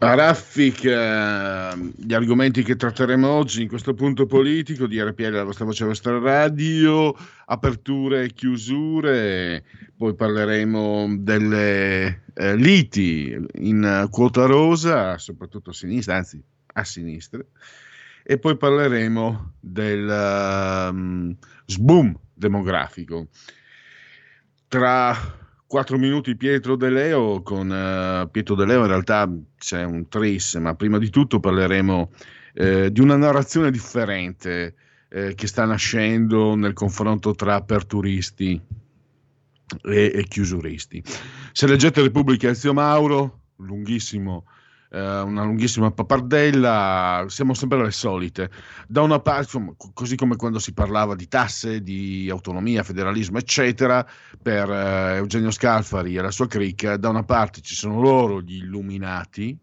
A raffica gli argomenti che tratteremo oggi in questo punto politico di RPL, la vostra voce, la vostra radio, aperture e chiusure, poi parleremo delle eh, liti in quota rosa, soprattutto a sinistra, anzi a sinistra, e poi parleremo del um, sboom demografico. Tra quattro minuti Pietro De Leo con uh, Pietro De Leo in realtà c'è un tris ma prima di tutto parleremo eh, di una narrazione differente eh, che sta nascendo nel confronto tra aperturisti e, e chiusuristi. Se leggete Repubblica Ezio Mauro lunghissimo una lunghissima pappardella, siamo sempre le solite. Da una parte, così come quando si parlava di tasse, di autonomia, federalismo, eccetera, per eh, Eugenio Scalfari e la sua cricca, da una parte ci sono loro, gli illuminati,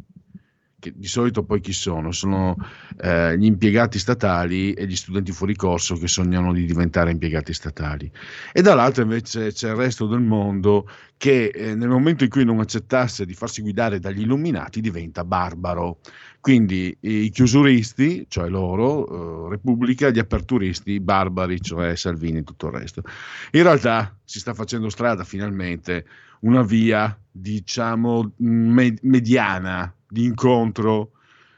che di solito poi chi sono? Sono eh, gli impiegati statali e gli studenti fuori corso che sognano di diventare impiegati statali. E dall'altra invece c'è il resto del mondo che eh, nel momento in cui non accettasse di farsi guidare dagli illuminati diventa barbaro. Quindi i chiusuristi, cioè loro, eh, Repubblica, gli aperturisti, barbari, cioè Salvini e tutto il resto. In realtà si sta facendo strada finalmente una via, diciamo, med- mediana di incontro.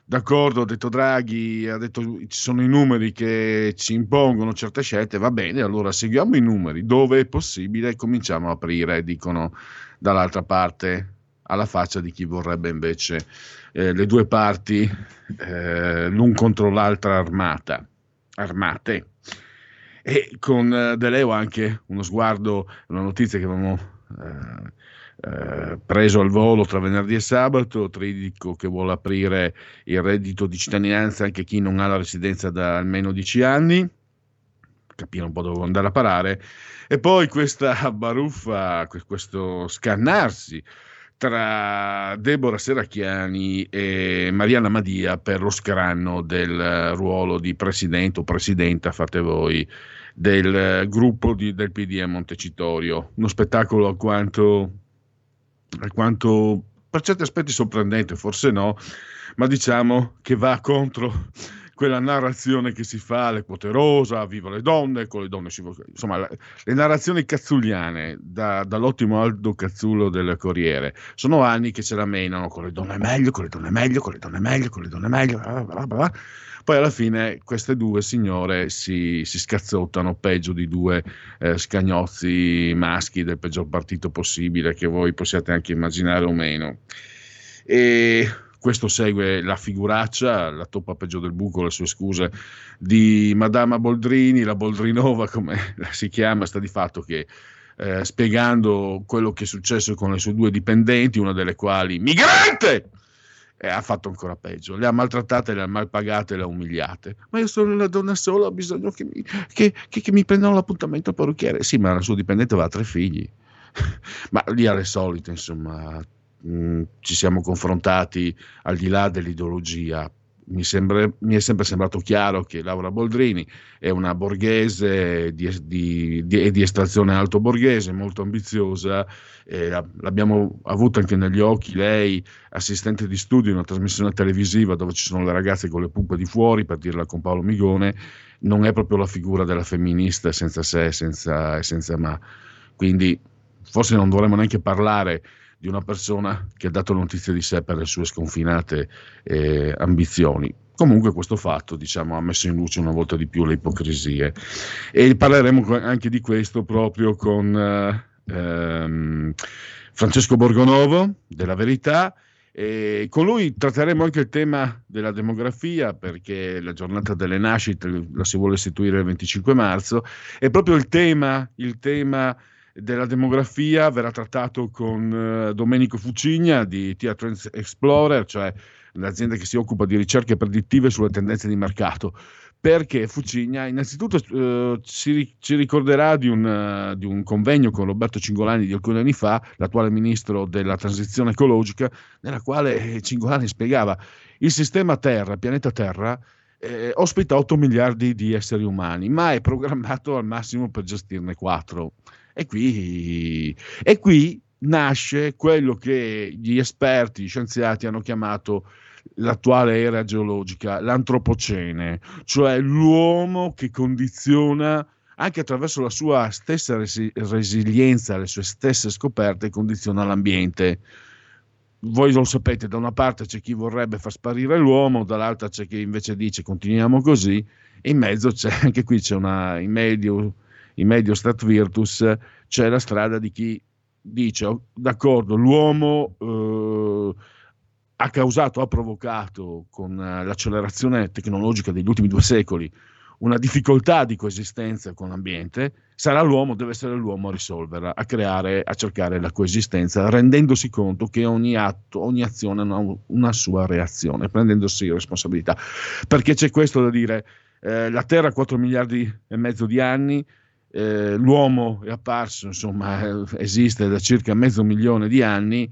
D'accordo, ha detto Draghi, ha detto ci sono i numeri che ci impongono certe scelte, va bene, allora seguiamo i numeri, dove è possibile cominciamo a aprire, dicono dall'altra parte, alla faccia di chi vorrebbe invece eh, le due parti eh, l'un contro l'altra armata, armate. E con eh, De Leo anche uno sguardo, una notizia che avevamo eh, eh, preso al volo tra venerdì e sabato, Tridico che vuole aprire il reddito di cittadinanza anche a chi non ha la residenza da almeno 10 anni, capire un po' dove andare a parare, e poi questa baruffa, questo scannarsi tra Deborah Seracchiani e Mariana Madia per lo scranno del ruolo di presidente o presidenta, fate voi, del gruppo di, del PD a Montecitorio. Uno spettacolo alquanto alquanto per certi aspetti sorprendente, forse no, ma diciamo che va contro quella narrazione che si fa, le quote rosa, viva le donne, con le donne si insomma, le, le narrazioni cazzuliane da, dall'ottimo Aldo Cazzullo del Corriere, sono anni che ce la menano con le donne meglio, con le donne meglio, con le donne meglio, con le donne meglio, bla bla bla, poi alla fine queste due signore si, si scazzottano peggio di due eh, scagnozzi maschi del peggior partito possibile che voi possiate anche immaginare o meno. E questo segue la figuraccia, la toppa peggio del buco, le sue scuse di Madama Boldrini, la Boldrinova come si chiama, sta di fatto che eh, spiegando quello che è successo con le sue due dipendenti, una delle quali migrante, e ha fatto ancora peggio. Le ha maltrattate, le ha malpagate, le ha umiliate. Ma io sono una donna sola, ho bisogno che mi, che, che, che mi prendano l'appuntamento parrucchiere. Sì, ma la sua dipendente aveva tre figli. ma lì alle solite, insomma, mh, mm, ci siamo confrontati al di là dell'ideologia. Mi, sembra, mi, è sempre sembrato chiaro che Laura Boldrini è una borghese di, di, di, di estrazione alto borghese, molto ambiziosa, eh, l'abbiamo avuta anche negli occhi lei, assistente di studio in una trasmissione televisiva dove ci sono le ragazze con le puppe di fuori, per dirla con Paolo Migone, non è proprio la figura della femminista senza sé senza, e senza ma. Quindi forse non dovremmo neanche parlare di una persona che ha dato notizia di sé per le sue sconfinate eh, ambizioni. Comunque questo fatto diciamo, ha messo in luce una volta di più le ipocrisie. E parleremo anche di questo proprio con eh, ehm, Francesco Borgonovo della Verità. E con lui tratteremo anche il tema della demografia perché la giornata delle nascite la si vuole istituire il 25 marzo. E proprio il tema, il tema della demografia verrà trattato con uh, Domenico Fucigna di Trends Explorer, cioè l'azienda che si occupa di ricerche predittive sulle tendenze di mercato. Perché Fucigna? Innanzitutto uh, ci, ci, ricorderà di un, uh, di un, convegno con Roberto Cingolani di alcuni anni fa, l'attuale ministro della transizione ecologica, nella quale Cingolani spiegava il sistema Terra, pianeta Terra, eh, ospita 8 miliardi di esseri umani, ma è programmato al massimo per gestirne 4. E qui, e qui nasce quello che gli esperti, gli scienziati hanno chiamato l'attuale era geologica, l'antropocene, cioè l'uomo che condiziona anche attraverso la sua stessa resi- resilienza, le sue stesse scoperte, condiziona l'ambiente. Voi lo sapete, da una parte c'è chi vorrebbe far sparire l'uomo, dall'altra c'è chi invece dice continuiamo così, e in mezzo c'è anche qui c'è una in medio in medio stat virtus, c'è la strada di chi dice, oh, d'accordo, l'uomo eh, ha causato, ha provocato con eh, l'accelerazione tecnologica degli ultimi due secoli una difficoltà di coesistenza con l'ambiente, sarà l'uomo, deve essere l'uomo a risolverla, a creare, a cercare la coesistenza, rendendosi conto che ogni atto, ogni azione ha una sua reazione, prendendosi responsabilità. Perché c'è questo da dire, eh, la Terra ha 4 miliardi e mezzo di anni, eh, l'uomo è apparso, insomma, esiste da circa mezzo milione di anni,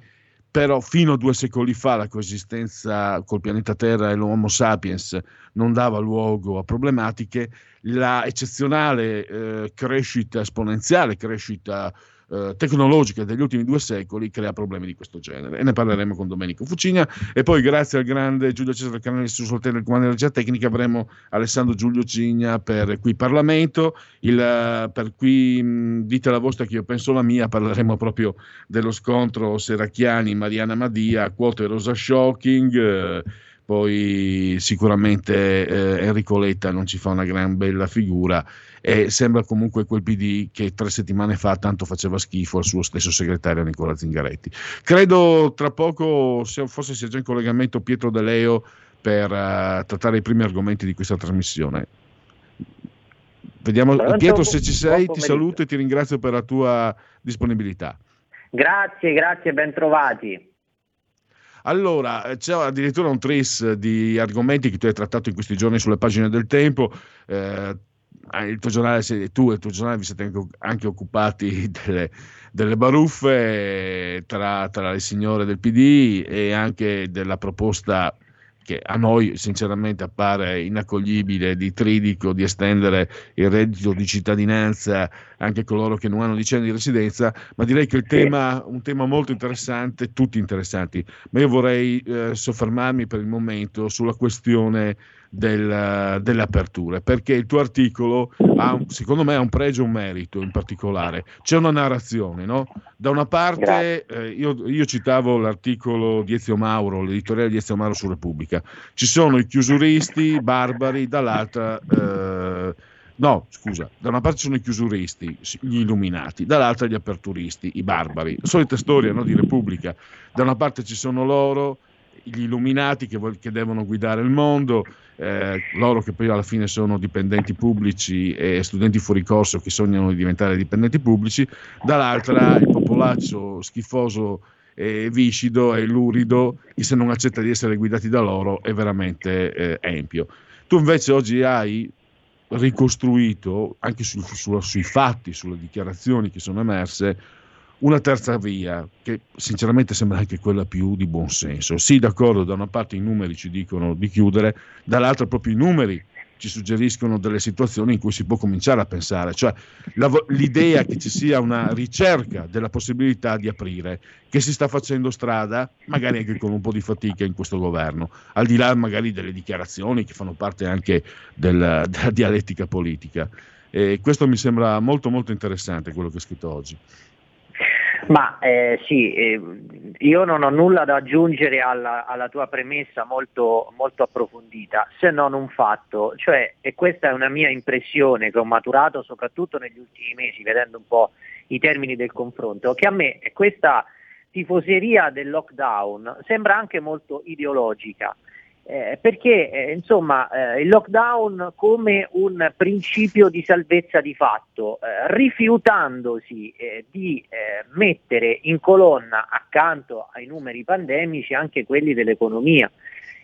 però fino a due secoli fa la coesistenza col pianeta Terra e l'Homo sapiens non dava luogo a problematiche, la eccezionale eh, crescita esponenziale, crescita eh, tecnologica degli ultimi due secoli crea problemi di questo genere. E ne parleremo con Domenico Fucigna. E poi, grazie al grande Giulio Cesare Canelli su comando di energia tecnica, avremo Alessandro Giulio Cigna per qui Parlamento. Il, eh, per cui mh, dite la vostra, che io penso la mia, parleremo proprio dello scontro Seracchiani-Mariana Madia, quote Rosa Shocking. Eh, poi sicuramente eh, Enrico Letta non ci fa una gran bella figura e sembra comunque quel PD che tre settimane fa tanto faceva schifo al suo stesso segretario Nicola Zingaretti. Credo tra poco, forse sia già in collegamento Pietro De Leo per uh, trattare i primi argomenti di questa trasmissione. Vediamo, Pietro, se ci sei, ti saluto e ti ringrazio per la tua disponibilità. Grazie, grazie, ben trovati. Allora, c'è addirittura un tris di argomenti che tu hai trattato in questi giorni sulle pagine del tempo. Eh, il tuo giornale, tu e il tuo giornale vi siete anche occupati delle, delle baruffe tra, tra, le signore del PD e anche della proposta che a noi sinceramente appare inaccoglibile di Tridico di estendere il reddito di cittadinanza anche a coloro che non hanno licenza di residenza, ma direi che il tema, un tema molto interessante, tutti interessanti, ma io vorrei eh, soffermarmi per il momento sulla questione del, delle aperture, perché il tuo articolo ha, secondo me ha un pregio e un merito in particolare. C'è una narrazione, no? Da una parte, eh, io, io, citavo l'articolo di Ezio Mauro, l'editoriale di Ezio Mauro su Repubblica, ci sono i chiusuristi barbari, dall'altra... Eh, No, scusa, da una parte sono i chiusuristi, gli illuminati, dall'altra gli aperturisti, i barbari. Solita storia no, di Repubblica. Da una parte ci sono loro, gli illuminati che, che devono guidare il mondo, eh, loro che poi alla fine sono dipendenti pubblici e studenti fuori corso che sognano di diventare dipendenti pubblici, dall'altra il popolaccio schifoso e viscido e lurido che se non accetta di essere guidati da loro è veramente eh, empio. Tu invece oggi hai ricostruito anche su, su, sui fatti, sulle dichiarazioni che sono emerse, una terza via, che sinceramente sembra anche quella più di buon senso. Sì, d'accordo, da una parte i numeri ci dicono di chiudere, dall'altra proprio i numeri ci suggeriscono delle situazioni in cui si può cominciare a pensare, cioè la, l'idea che ci sia una ricerca della possibilità di aprire, che si sta facendo strada, magari anche con un po' di fatica in questo governo, al di là magari delle dichiarazioni che fanno parte anche del, della dialettica politica. E questo mi sembra molto molto interessante quello che è scritto oggi. Ma eh, sì, eh, io non ho nulla da aggiungere alla, alla tua premessa molto, molto, approfondita, se non un fatto, cioè, e questa è una mia impressione che ho maturato soprattutto negli ultimi mesi, vedendo un po' i termini del confronto, che a me questa tifoseria del lockdown sembra anche molto ideologica. Eh, perché eh, insomma eh, il lockdown come un principio di salvezza di fatto, eh, rifiutandosi eh, di eh, mettere in colonna accanto ai numeri pandemici anche quelli dell'economia.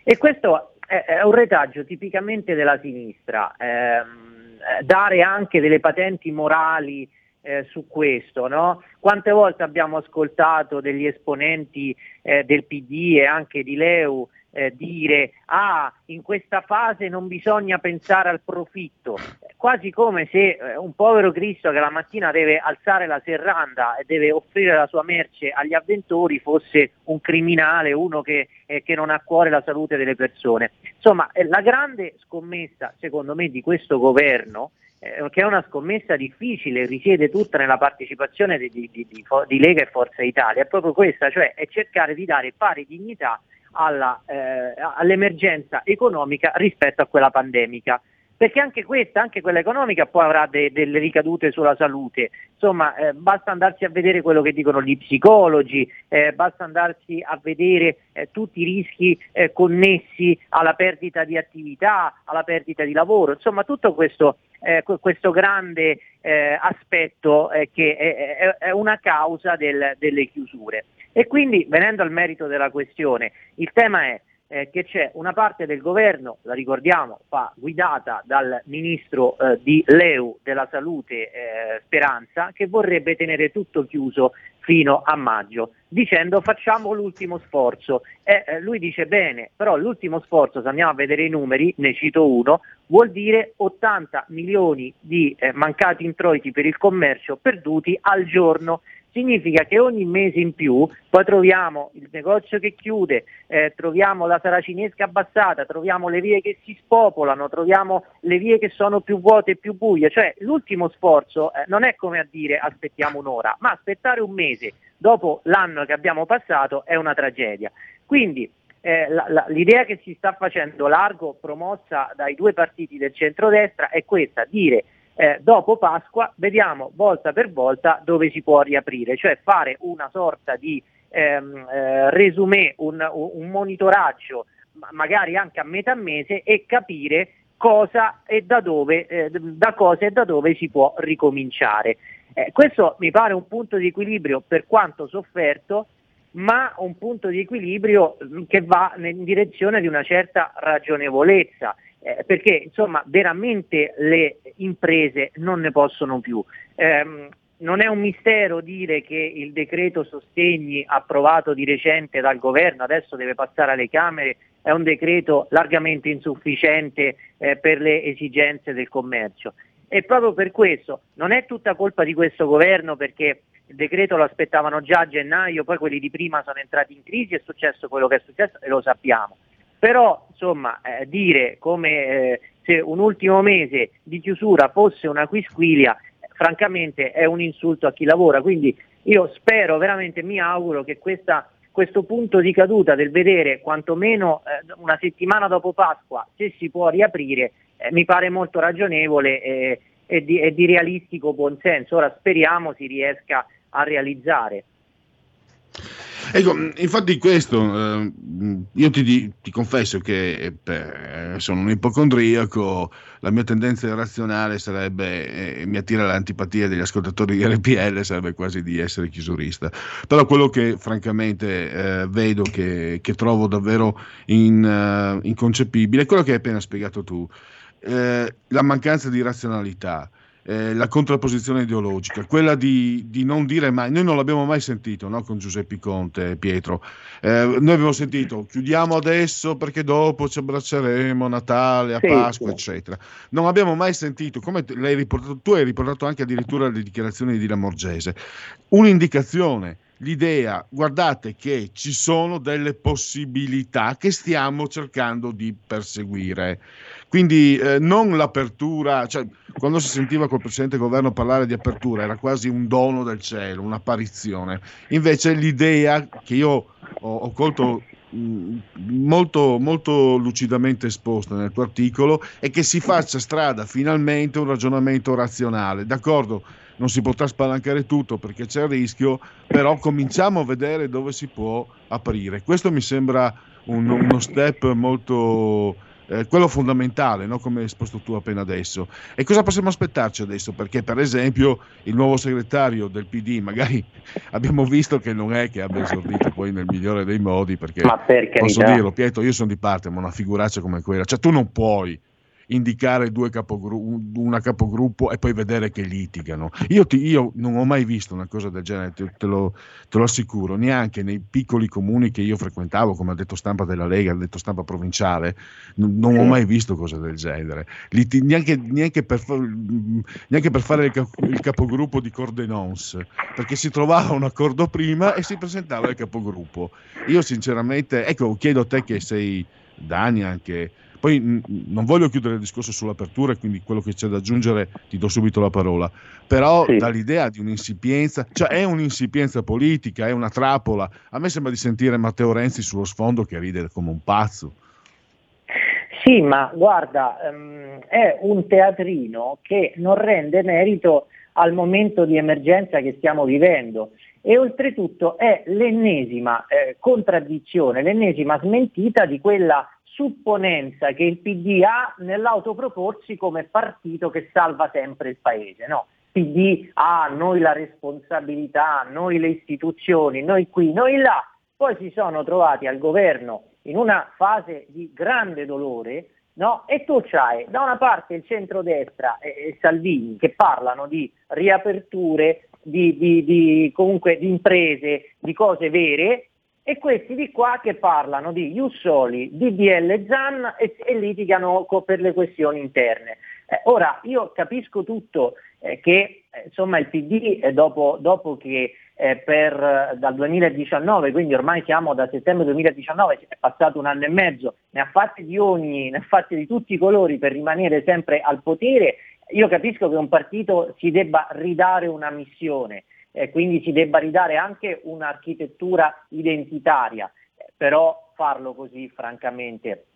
E questo è, è un retaggio tipicamente della sinistra, ehm, dare anche delle patenti morali eh, su questo. No? Quante volte abbiamo ascoltato degli esponenti eh, del PD e anche di Leu eh, dire ah in questa fase non bisogna pensare al profitto, quasi come se eh, un povero Cristo che la mattina deve alzare la serranda e deve offrire la sua merce agli avventori fosse un criminale, uno che, eh, che non ha a cuore la salute delle persone. Insomma, eh, la grande scommessa secondo me di questo governo eh, che è una scommessa difficile, risiede tutta nella partecipazione di, di, di, di, Lega e Forza Italia, è proprio questa, cioè è cercare di dare pari dignità alla, eh, all'emergenza economica rispetto a quella pandemica. Perché anche questa, anche quella economica, poi avrà de- delle ricadute sulla salute. Insomma, eh, basta andarsi a vedere quello che dicono gli psicologi, eh, basta andarsi a vedere eh, tutti i rischi eh, connessi alla perdita di attività, alla perdita di lavoro. Insomma, tutto questo, eh, questo grande eh, aspetto che è, è, una causa del, delle chiusure. E quindi, venendo al merito della questione, il tema è eh, che c'è una parte del governo, la ricordiamo, fa, guidata dal ministro eh, di Leu della Salute eh, Speranza, che vorrebbe tenere tutto chiuso fino a maggio, dicendo facciamo l'ultimo sforzo. E eh, lui dice bene, però l'ultimo sforzo, se andiamo a vedere i numeri, ne cito uno, vuol dire 80 milioni di eh, mancati introiti per il commercio perduti al giorno significa che ogni mese in più poi troviamo il negozio che chiude, eh, troviamo la saracinesca abbassata, troviamo le vie che si spopolano, troviamo le vie che sono più vuote e più buie, cioè l'ultimo sforzo eh, non è come a dire aspettiamo un'ora, ma aspettare un mese dopo l'anno che abbiamo passato è una tragedia. Quindi eh, la, la, l'idea che si sta facendo largo, promossa dai due partiti del centrodestra, è questa, dire eh, dopo Pasqua vediamo volta per volta dove si può riaprire, cioè fare una sorta di ehm, eh, resumé, un, un monitoraggio magari anche a metà mese e capire cosa e da dove, eh, da cosa e da dove si può ricominciare. Eh, questo mi pare un punto di equilibrio per quanto sofferto, ma un punto di equilibrio mm, che va in direzione di una certa ragionevolezza eh, perché insomma veramente le imprese non ne possono più. Eh, non è un mistero dire che il decreto sostegni approvato di recente dal governo adesso deve passare alle Camere, è un decreto largamente insufficiente eh, per le esigenze del commercio. E proprio per questo non è tutta colpa di questo governo perché il decreto lo aspettavano già a gennaio, poi quelli di prima sono entrati in crisi, è successo quello che è successo e lo sappiamo però insomma eh, dire come eh, se un ultimo mese di chiusura fosse una quisquilia, francamente è un insulto a chi lavora, quindi io spero veramente, mi auguro che questa, questo punto di caduta del vedere quantomeno eh, una settimana dopo Pasqua se si può riaprire eh, mi pare molto ragionevole eh, e di, e di realistico buonsenso, ora speriamo si riesca a realizzare. Ecco, infatti questo, eh, io ti, ti, confesso che eh, sono un ipocondriaco, la mia tendenza irrazionale sarebbe, eh, mi attira l'antipatia degli ascoltatori di RPL, sarebbe quasi di essere chiusurista. Però quello che francamente eh, vedo, che, che, trovo davvero in, uh, inconcepibile, è quello che hai appena spiegato tu, eh, la mancanza di razionalità eh, la contrapposizione ideologica, quella di, di, non dire mai, noi non l'abbiamo mai sentito no, con Giuseppe Conte, Pietro, eh, noi abbiamo sentito chiudiamo adesso perché dopo ci abbracceremo a Natale, a sì, Pasqua, sì. eccetera. Non abbiamo mai sentito, come l'hai riportato, tu hai riportato anche addirittura le dichiarazioni di Lamorgese, un'indicazione l'idea, guardate che ci sono delle possibilità che stiamo cercando di perseguire. Quindi eh, non l'apertura, cioè, quando si sentiva col precedente governo parlare di apertura era quasi un dono del cielo, un'apparizione. Invece l'idea che io ho, ho colto mm, molto, molto lucidamente esposta nel tuo articolo è che si faccia strada finalmente un ragionamento razionale. D'accordo, non si potrà spalancare tutto perché c'è il rischio, però cominciamo a vedere dove si può aprire. Questo mi sembra un, uno step molto eh, quello fondamentale, no? come hai esposto tu appena adesso. E cosa possiamo aspettarci adesso? Perché per esempio il nuovo segretario del PD, magari abbiamo visto che non è che abbia esordito poi nel migliore dei modi, perché posso dirlo, Pietro, io sono di parte, ma una figuraccia come quella, cioè tu non puoi indicare due capogru- una capogruppo e poi vedere che litigano. Io, ti, io, non ho mai visto una cosa del genere, te, te, lo, te, lo, assicuro, neanche nei piccoli comuni che io frequentavo, come ha detto stampa della Lega, ha detto stampa provinciale, non, non ho mai visto cose del genere. Liti- neanche, neanche, per, neanche, per, fare il, il capogruppo di Cordenons, perché si trovava un accordo prima e si presentava il capogruppo. Io sinceramente, ecco, chiedo a te che sei Dani anche poi mh, non voglio chiudere il discorso sull'apertura, quindi quello che c'è da aggiungere ti do subito la parola, però sì. dall'idea di un'insipienza, cioè è un'insipienza politica, è una trappola. A me sembra di sentire Matteo Renzi sullo sfondo che ride come un pazzo. Sì, ma guarda, um, è un teatrino che non rende merito al momento di emergenza che stiamo vivendo e oltretutto è l'ennesima eh, contraddizione, l'ennesima smentita di quella supponenza che il PD ha nell'autoproporsi come partito che salva sempre il paese. No, PD ha noi la responsabilità, noi le istituzioni, noi qui, noi là. Poi si sono trovati al governo in una fase di grande dolore No? E tu c'hai da una parte il centrodestra e, e Salvini che parlano di riaperture, di, di, di, comunque di imprese, di cose vere, e questi di qua che parlano di Jussoli, DDL Zan e, e litigano co- per le questioni interne. Eh, ora, io capisco tutto eh, che eh, insomma, il PD eh, dopo, dopo, che eh, per, dal 2019, quindi ormai siamo da settembre 2019, è passato un anno e mezzo, ne ha fatti di ogni, ne ha fatti di tutti i colori per rimanere sempre al potere, io capisco che un partito si debba ridare una missione eh, quindi si debba ridare anche un'architettura identitaria, però farlo così francamente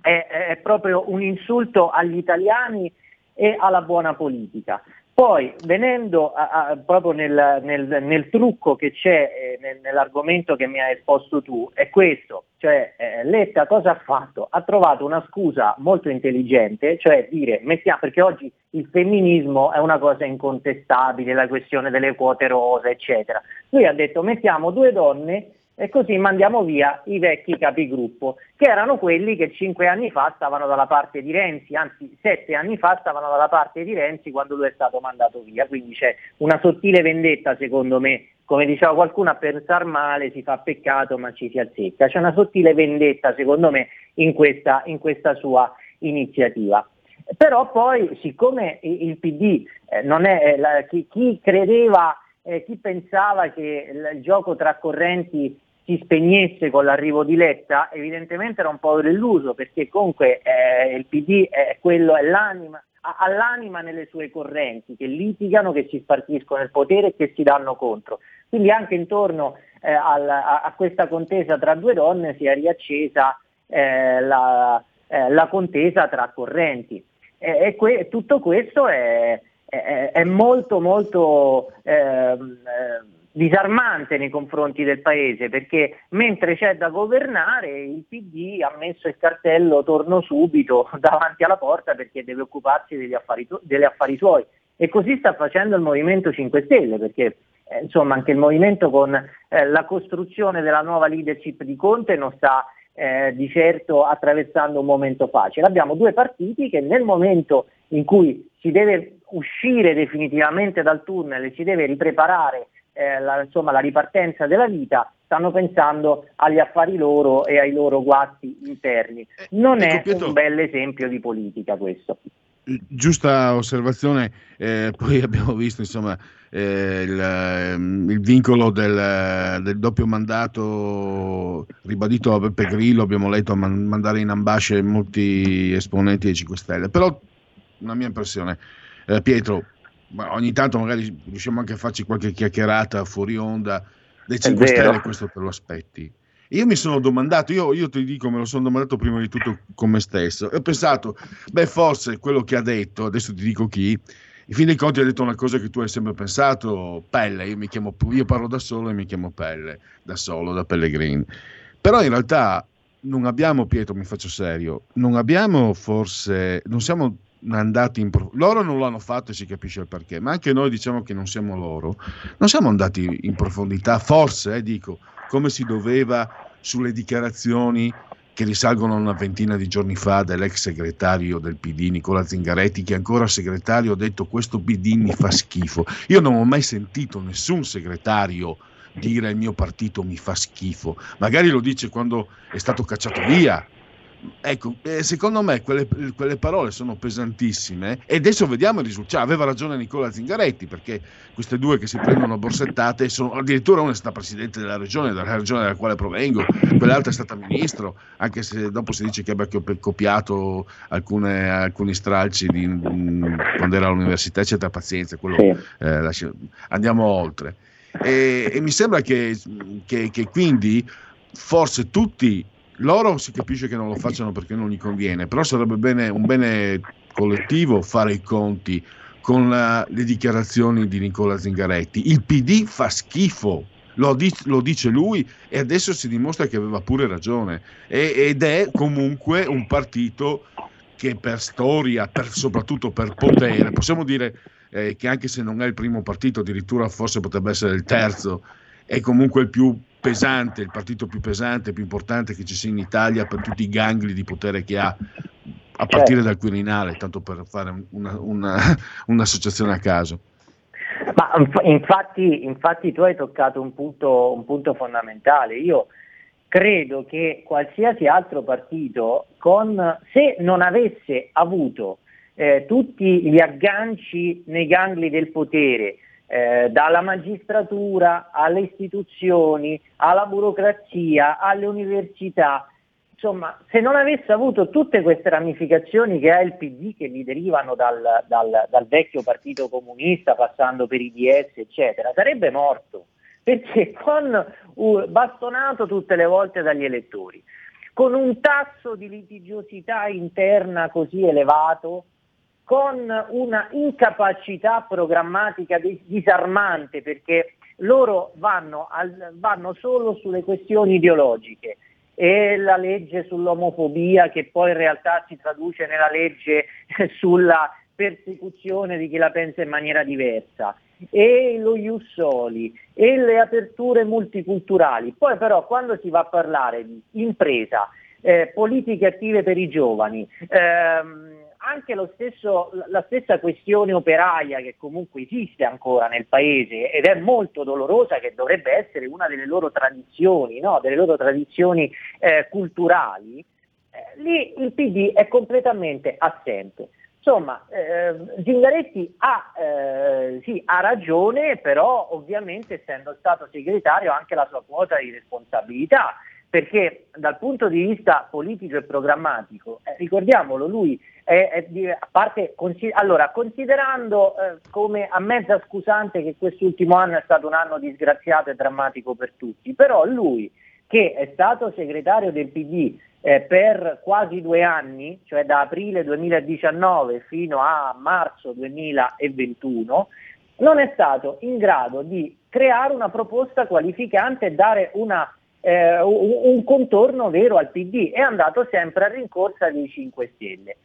è, è proprio un insulto agli italiani e alla buona politica. Poi, venendo a, a, proprio nel, nel, nel, trucco che c'è eh, nel, nell'argomento che mi hai esposto tu, è questo, cioè eh, Letta cosa ha fatto? Ha trovato una scusa molto intelligente, cioè dire, mettiamo, perché oggi il femminismo è una cosa incontestabile, la questione delle quote rosa, eccetera. Lui ha detto, mettiamo due donne e così mandiamo via i vecchi capigruppo, che erano quelli che cinque anni fa stavano dalla parte di Renzi, anzi sette anni fa stavano dalla parte di Renzi quando lui è stato mandato via, quindi c'è una sottile vendetta secondo me, come diceva qualcuno a pensare male si fa peccato ma ci si azzecca, c'è una sottile vendetta secondo me in questa, in questa sua iniziativa. Però poi siccome il PD eh, non è eh, la, chi, chi, credeva, eh, chi pensava che il gioco tra correnti si spegnesse con l'arrivo di Letta, evidentemente era un po' deluso perché comunque eh, il PD è, quello, è l'anima, ha l'anima nelle sue correnti che litigano, che si spartiscono il potere e che si danno contro. Quindi anche intorno eh, al, a, a, questa contesa tra due donne si è riaccesa eh, la, eh, la, contesa tra correnti. e que- tutto questo è, è, è molto molto ehm, eh, disarmante nei confronti del Paese perché mentre c'è da governare il PD ha messo il cartello torno subito davanti alla porta perché deve occuparsi degli affari, degli affari suoi e così sta facendo il Movimento 5 Stelle perché eh, insomma anche il Movimento con eh, la costruzione della nuova leadership di Conte non sta eh, di certo attraversando un momento facile. Abbiamo due partiti che nel momento in cui si deve uscire definitivamente dal tunnel e si deve ripreparare eh, la, insomma, la ripartenza della vita, stanno pensando agli affari loro e ai loro guasti interni. Eh, non è un bel esempio di politica questo. Giusta osservazione, eh, poi abbiamo visto insomma, eh, il, ehm, il, vincolo del, del, doppio mandato ribadito a Beppe Grillo, abbiamo letto a man- mandare in ambasce molti esponenti dei 5 Stelle, però una mia impressione, eh, Pietro, ogni tanto magari riusciamo anche a farci qualche chiacchierata fuori onda dei 5 Stelle, questo te lo aspetti. Io mi sono domandato, io, io, ti dico, me lo sono domandato prima di tutto con me stesso, e ho pensato, beh, forse quello che ha detto, adesso ti dico chi, in fin dei conti ha detto una cosa che tu hai sempre pensato, Pelle, io, mi chiamo, io parlo da solo e mi chiamo Pelle, da solo, da Pellegrini. Però in realtà non abbiamo, Pietro, mi faccio serio, non abbiamo forse, non siamo andati in profondità, loro non l'hanno fatto e si capisce il perché, ma anche noi diciamo che non siamo loro, non siamo andati in profondità, forse, eh, dico, come si doveva sulle dichiarazioni che risalgono a una ventina di giorni fa dell'ex segretario del PD Nicola Zingaretti che ancora segretario ha detto questo PD mi fa schifo. Io non ho mai sentito nessun segretario dire il mio partito mi fa schifo. Magari lo dice quando è stato cacciato via Ecco, eh, secondo me quelle, quelle, parole sono pesantissime e adesso vediamo il risultato. Cioè, aveva ragione Nicola Zingaretti perché queste due che si prendono borsettate sono addirittura una è stata presidente della regione, della regione dalla quale provengo, quell'altra è stata ministro, anche se dopo si dice che abbia copiato alcune, alcuni stralci di, quando era all'università, eccetera. Pazienza, quello, eh, lascia, andiamo oltre. E, e mi sembra che, che, che quindi forse tutti loro si capisce che non lo facciano perché non gli conviene, però sarebbe bene, un bene collettivo fare i conti con la, le dichiarazioni di Nicola Zingaretti. Il PD fa schifo, lo, dice, lo dice lui e adesso si dimostra che aveva pure ragione e, ed è comunque un partito che per storia, per, soprattutto per potere, possiamo dire eh, che anche se non è il primo partito, addirittura forse potrebbe essere il terzo, è comunque il più pesante, il partito più pesante, più importante che ci sia in Italia per tutti i gangli di potere che ha, a partire certo. dal Quirinale, tanto per fare una, una, un'associazione a caso. Ma infatti, infatti tu hai toccato un punto, un punto fondamentale. Io credo che qualsiasi altro partito, con, se non avesse avuto eh, tutti gli agganci nei gangli del potere, eh, dalla magistratura alle istituzioni, alla burocrazia, alle università. Insomma, se non avesse avuto tutte queste ramificazioni che ha il PD, che gli derivano dal, dal, dal vecchio partito comunista, passando per i DS, eccetera, sarebbe morto, perché con uh, bastonato tutte le volte dagli elettori, con un tasso di litigiosità interna così elevato, con una incapacità programmatica disarmante perché loro vanno, al, vanno solo sulle questioni ideologiche e la legge sull'omofobia che poi in realtà si traduce nella legge sulla persecuzione di chi la pensa in maniera diversa e lo Jussoli e le aperture multiculturali. Poi però quando si va a parlare di impresa, eh, politiche attive per i giovani, ehm, anche stesso, la stessa questione operaia che comunque esiste ancora nel paese ed è molto dolorosa, che dovrebbe essere una delle loro tradizioni, no? delle loro tradizioni eh, culturali, eh, lì il PD è completamente assente. Insomma, eh, Zingaretti ha, eh, sì, ha, ragione, però ovviamente essendo stato segretario ha anche la sua quota di responsabilità, perché dal punto di vista politico e programmatico, eh, ricordiamolo, lui è di, a parte, consi- allora, considerando eh, come a mezza scusante che quest'ultimo anno è stato un anno disgraziato e drammatico per tutti, però lui che è stato segretario del PD eh, per quasi due anni, cioè da aprile 2019 fino a marzo 2021, non è stato in grado di creare una proposta qualificante e dare una, eh, un contorno vero al PD, è andato sempre a rincorsa dei 5 Stelle.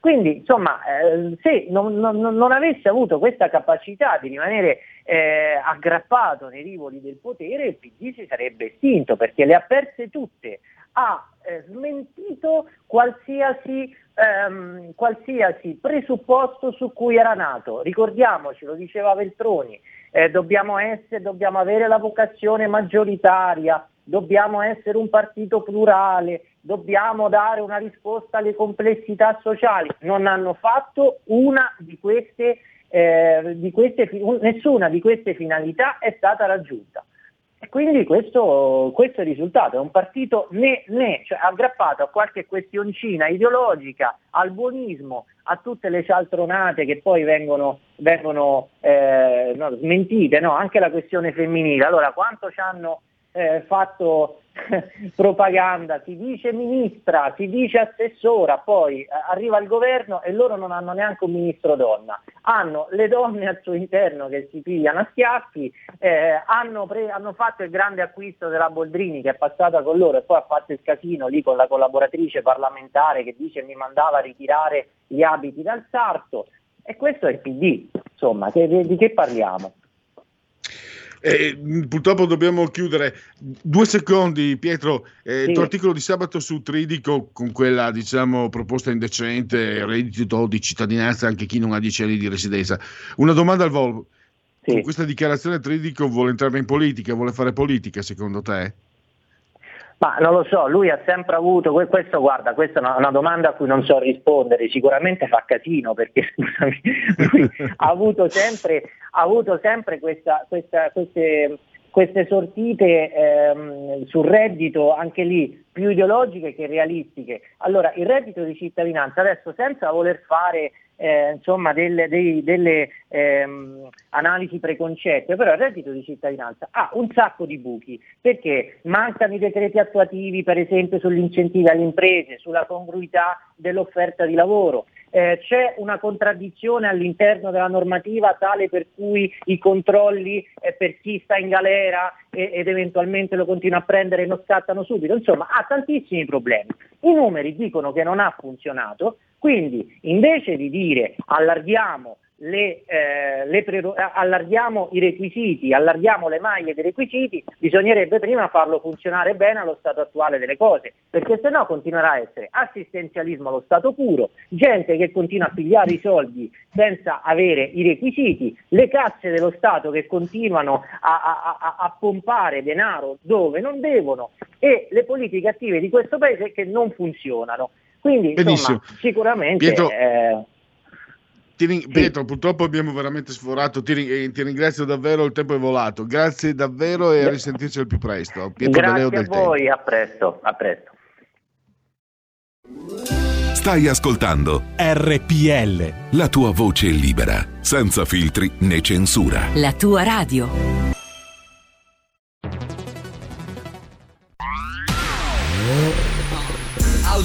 Quindi, insomma, eh, se non, non, non, avesse avuto questa capacità di rimanere eh, aggrappato nei rivoli del potere, il PD si sarebbe estinto perché le ha perse tutte, ha eh, smentito qualsiasi ehm, qualsiasi presupposto su cui era nato. Ricordiamoci, lo diceva Veltroni, eh, dobbiamo, essere, dobbiamo avere la vocazione maggioritaria, dobbiamo essere un partito plurale, dobbiamo dare una risposta alle complessità sociali. Non hanno fatto una di queste, eh, di queste nessuna di queste finalità è stata raggiunta. E quindi questo, questo, è il risultato, è un partito né né, cioè aggrappato a qualche questioncina ideologica, al buonismo, a tutte le cialtronate che poi vengono, vengono eh, no, smentite, no? anche la questione femminile. Allora, quanto ci hanno eh, fatto propaganda, si dice ministra, si dice assessora, poi eh, arriva il governo e loro non hanno neanche un ministro donna, hanno le donne al suo interno che si pigliano a schiaffi, eh, hanno, pre- hanno, fatto il grande acquisto della Boldrini che è passata con loro e poi ha fatto il casino lì con la collaboratrice parlamentare che dice mi mandava a ritirare gli abiti dal sarto. E questo è il PD, insomma, che, di che parliamo? Eh, purtroppo dobbiamo chiudere. Due secondi, Pietro. Eh, sì. Il tuo articolo di sabato su Tridico con quella diciamo, proposta indecente, reddito di cittadinanza anche chi non ha 10 anni di residenza. Una domanda al volo. Sì. Con questa dichiarazione Tridico vuole entrare in politica, vuole fare politica secondo te? Ma non lo so, lui ha sempre avuto, questo guarda, questa è una, domanda a cui non so rispondere, sicuramente fa casino perché scusami, lui ha avuto sempre, ha avuto sempre questa, questa, queste, queste sortite ehm, sul reddito anche lì più ideologiche che realistiche. Allora il reddito di cittadinanza adesso senza voler fare eh, insomma, delle, dei, delle ehm, analisi preconcette, però il reddito di cittadinanza ha un sacco di buchi perché mancano i decreti attuativi per esempio sugli incentivi alle imprese, sulla congruità dell'offerta di lavoro, eh, c'è una contraddizione all'interno della normativa tale per cui i controlli eh, per chi sta in galera e, ed eventualmente lo continua a prendere non scattano subito, insomma ha tantissimi problemi. I numeri dicono che non ha funzionato, quindi invece di dire allarghiamo le, eh, le pre- allarghiamo i requisiti, allarghiamo le maglie dei requisiti, bisognerebbe prima farlo funzionare bene allo stato attuale delle cose, perché se no continuerà a essere assistenzialismo allo stato puro, gente che continua a pigliare i soldi senza avere i requisiti, le casse dello Stato che continuano a, a, a, a pompare denaro dove non devono e le politiche attive di questo paese che non funzionano. Quindi insomma, sicuramente... Pietro... Eh, sì. Pietro, purtroppo abbiamo veramente sforato. Ti, eh, ti, ringrazio davvero, il tempo è volato. Grazie davvero e a risentirci al più presto. Pietro Grazie a voi, tempo. a presto, a presto. Stai ascoltando RPL. La tua voce libera, senza filtri né censura. La tua radio.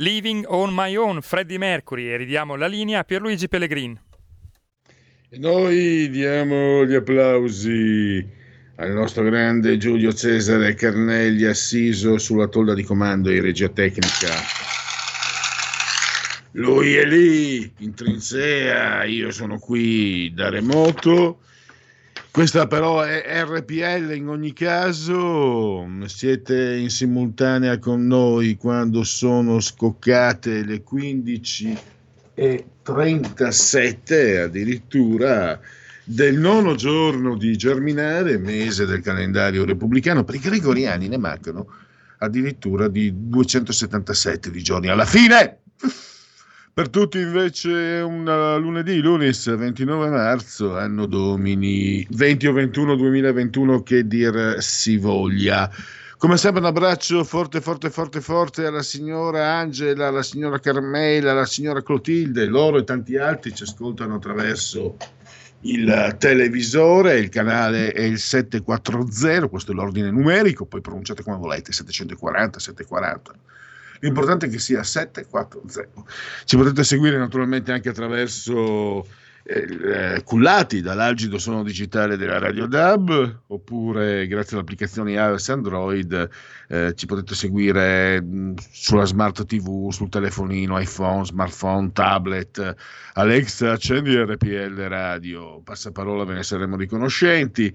Living on My Own, Freddie Mercury, e ridiamo la linea a Pierluigi Pellegrin. E noi diamo gli applausi al nostro grande Giulio Cesare Carnelli assiso sulla tolla di comando in regia tecnica. Lui è lì, in trincea, io sono qui da remoto. Questa però è RPL in ogni caso, siete in simultanea con noi quando sono scoccate le 15 e 37 addirittura del nono giorno di Germinare, mese del calendario repubblicano, per i gregoriani ne mancano addirittura di 277 di giorni alla fine. Per tutti invece un lunedì, lunis 29 marzo, anno domini 20 o 21 2021 che dir si voglia. Come sempre un abbraccio forte, forte, forte, forte alla signora Angela, alla signora Carmela, alla signora Clotilde, loro e tanti altri ci ascoltano attraverso il televisore, il canale è il 740, questo è l'ordine numerico, poi pronunciate come volete, 740, 740 L'importante è che sia 740. Ci potete seguire naturalmente anche attraverso eh, cullati dall'algido suono digitale della Radio DAB oppure grazie alle applicazioni iOS e Android eh, ci potete seguire mh, sulla smart TV, sul telefonino, iPhone, smartphone, tablet. Alexa, accendi RPL Radio, passaparola ve ne saremo riconoscenti.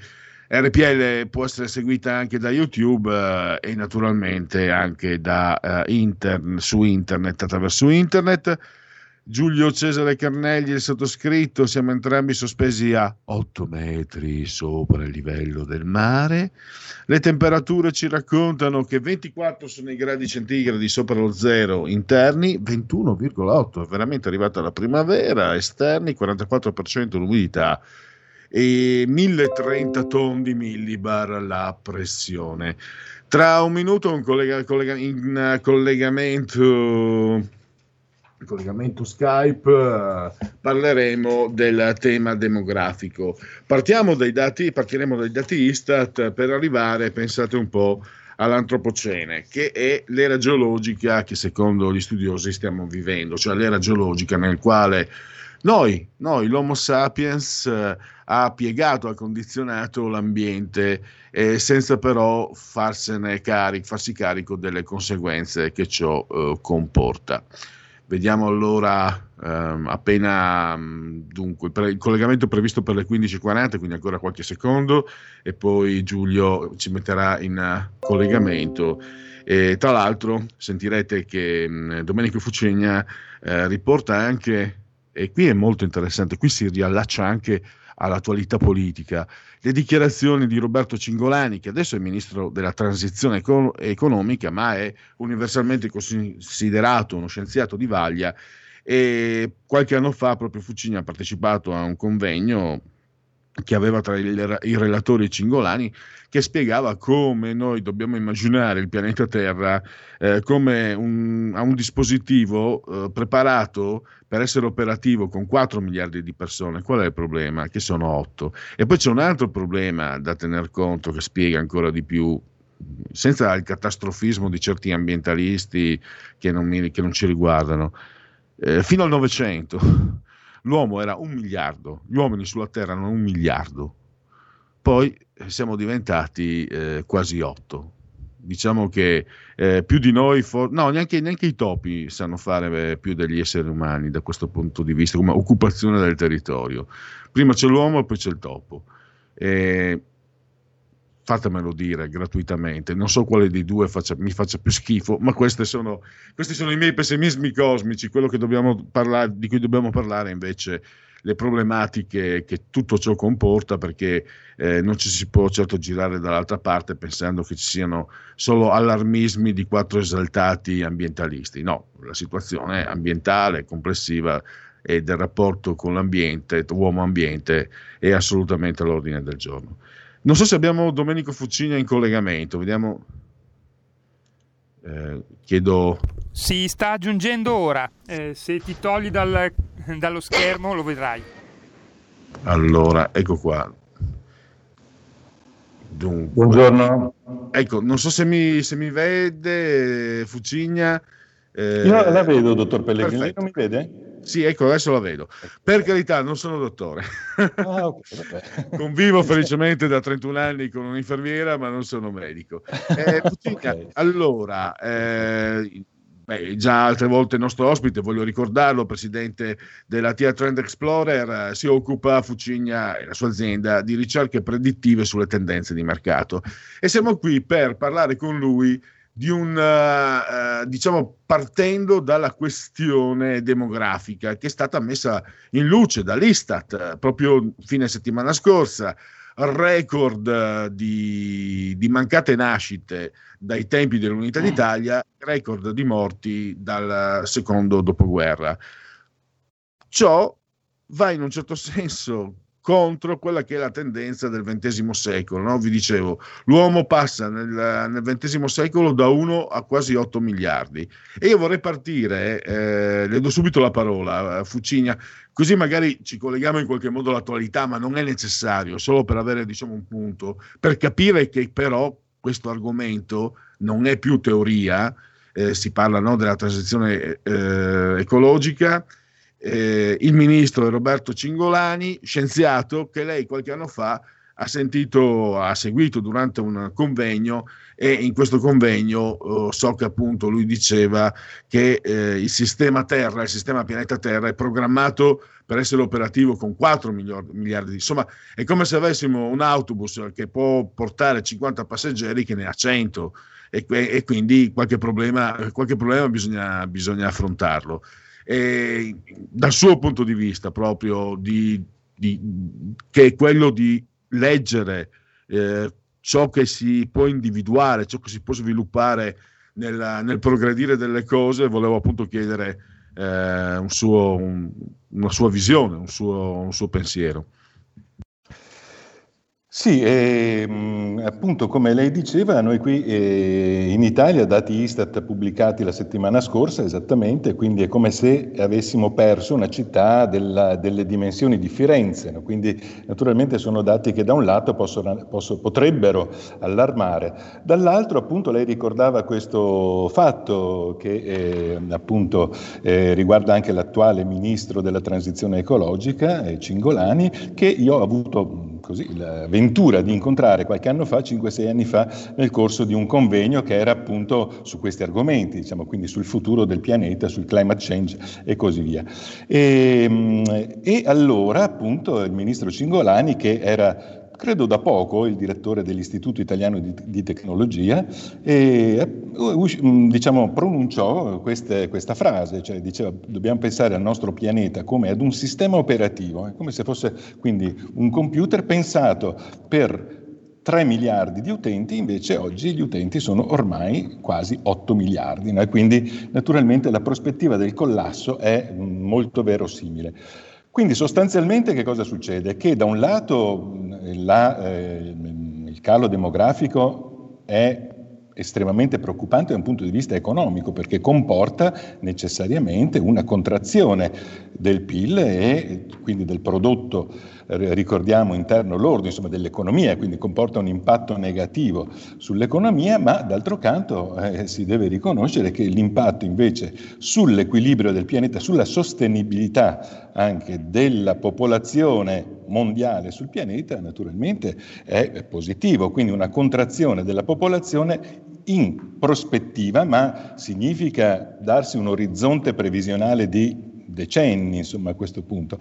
RPL può essere seguita anche da YouTube eh, e naturalmente anche da, eh, inter- su internet, attraverso internet. Giulio Cesare Carnelli il sottoscritto, siamo entrambi sospesi a 8 metri sopra il livello del mare. Le temperature ci raccontano che 24 sono i gradi centigradi sopra lo zero interni, 21,8 è veramente arrivata la primavera, esterni 44% l'umidità e 1030 tondi millibar la pressione. Tra un minuto un collega, collega, in collegamento, collegamento Skype parleremo del tema demografico. Partiamo dai dati, partiremo dai dati Istat per arrivare, pensate un po', all'antropocene, che è l'era geologica che secondo gli studiosi stiamo vivendo, cioè l'era geologica nel quale noi, noi l'Homo sapiens, eh, ha piegato, ha condizionato l'ambiente eh, senza però carico, farsi carico delle conseguenze che ciò eh, comporta. Vediamo allora ehm, appena dunque il collegamento previsto per le 15.40, quindi ancora qualche secondo, e poi Giulio ci metterà in collegamento. E, tra l'altro sentirete che mh, Domenico Fucegna eh, riporta anche e qui è molto interessante, qui si riallaccia anche all'attualità politica. Le dichiarazioni di Roberto Cingolani, che adesso è ministro della transizione econ- economica, ma è universalmente considerato uno scienziato di vaglia, e qualche anno fa proprio Fucini ha partecipato a un convegno che aveva tra il, i relatori Cingolani, che spiegava come noi dobbiamo immaginare il pianeta Terra eh, come un, a un dispositivo eh, preparato per essere operativo con 4 miliardi di persone. Qual è il problema? Che sono 8. E poi c'è un altro problema da tener conto che spiega ancora di più senza il catastrofismo di certi ambientalisti che non, mi, che non ci riguardano. Eh, fino al Novecento l'uomo era un miliardo, gli uomini sulla Terra erano un miliardo, poi siamo diventati eh, quasi otto. Diciamo che eh, più di noi, for- no, neanche, neanche, i topi sanno fare eh, più degli esseri umani da questo punto di vista, come occupazione del territorio. Prima c'è l'uomo e poi c'è il topo. E fatemelo dire gratuitamente, non so quale dei due faccia, mi faccia più schifo, ma sono, questi sono i miei pessimismi cosmici, quello parlare, di cui dobbiamo parlare invece le problematiche che tutto ciò comporta perché eh, non ci si può certo girare dall'altra parte pensando che ci siano solo allarmismi di quattro esaltati ambientalisti. No, la situazione ambientale complessiva e del rapporto con l'ambiente, uomo-ambiente, è assolutamente all'ordine del giorno. Non so se abbiamo Domenico Fuccini in collegamento, vediamo. Eh, chiedo. Si sta aggiungendo ora. Eh, se ti togli dal, dallo schermo lo vedrai. Allora, ecco qua. Dunque, Buongiorno. Ecco, non so se mi, se mi vede Fucigna. Eh, Io la vedo, dottor Pellegrini, lei perfetto. non mi vede? Sì, ecco, adesso la vedo. Per carità, non sono dottore. Ah, ok, vabbè. Convivo felicemente da 31 anni con un'infermiera, ma non sono medico. Eh, Puccinia, Allora, eh, beh, già altre volte il nostro ospite, voglio ricordarlo, presidente della TIA Trend Explorer, eh, si occupa Fucigna e la sua azienda di ricerche predittive sulle tendenze di mercato. E siamo qui per parlare con lui di un, eh, eh, diciamo, partendo dalla questione demografica che è stata messa in luce dall'Istat eh, proprio fine settimana scorsa, record eh, di, di mancate nascite dai tempi dell'Unità d'Italia, record di morti dal secondo dopoguerra. Ciò va in un certo senso contro quella che è la tendenza del XX secolo. no? Vi dicevo, l'uomo passa nel, nel XX secolo da 1 a quasi 8 miliardi. E io vorrei partire, eh, le do subito la parola a Fucigna, così magari ci colleghiamo in qualche modo all'attualità, ma non è necessario, solo per avere diciamo, un punto, per capire che però questo argomento non è più teoria, eh, si parla no, della transizione eh, ecologica, eh, il ministro Roberto Cingolani, scienziato, che lei qualche anno fa ha sentito, ha seguito durante un convegno e in questo convegno eh, so che appunto lui diceva che eh, il sistema Terra, il sistema pianeta Terra è programmato per essere operativo con 4 miliardi, miliardi. Insomma, è come se avessimo un autobus che può portare 50 passeggeri che ne ha 100 e, e quindi qualche problema, qualche problema bisogna, bisogna affrontarlo. E dal suo punto di vista proprio di, di, che è quello di leggere eh, ciò che si può individuare, ciò che si può sviluppare nel, nel progredire delle cose, volevo appunto chiedere eh, un suo, un, una sua visione, un suo, un suo pensiero. Sì, ehm, appunto come lei diceva, noi qui eh, in Italia, dati Istat pubblicati la settimana scorsa esattamente, quindi è come se avessimo perso una città della, delle dimensioni di Firenze, no? quindi naturalmente sono dati che da un lato possono, posso, potrebbero allarmare, dall'altro appunto lei ricordava questo fatto che eh, appunto eh, riguarda anche l'attuale ministro della transizione ecologica, eh, Cingolani, che io ho avuto così, la ventura di incontrare qualche anno fa, 5-6 anni fa, nel corso di un convegno che era appunto su questi argomenti, diciamo, quindi sul futuro del pianeta, sul climate change e così via. E, e allora appunto il ministro Cingolani, che era credo da poco il direttore dell'Istituto Italiano di, di Tecnologia, e, diciamo, pronunciò queste, questa frase, cioè diceva dobbiamo pensare al nostro pianeta come ad un sistema operativo, come se fosse quindi un computer pensato per 3 miliardi di utenti, invece oggi gli utenti sono ormai quasi 8 miliardi, no? quindi naturalmente la prospettiva del collasso è molto verosimile. Quindi sostanzialmente che cosa succede? Che da un lato la, eh, il calo demografico è estremamente preoccupante da un punto di vista economico perché comporta necessariamente una contrazione del PIL e quindi del prodotto ricordiamo interno lordo, insomma dell'economia, quindi comporta un impatto negativo sull'economia, ma d'altro canto eh, si deve riconoscere che l'impatto invece sull'equilibrio del pianeta, sulla sostenibilità anche della popolazione mondiale sul pianeta naturalmente è positivo, quindi una contrazione della popolazione in prospettiva, ma significa darsi un orizzonte previsionale di decenni, insomma, a questo punto,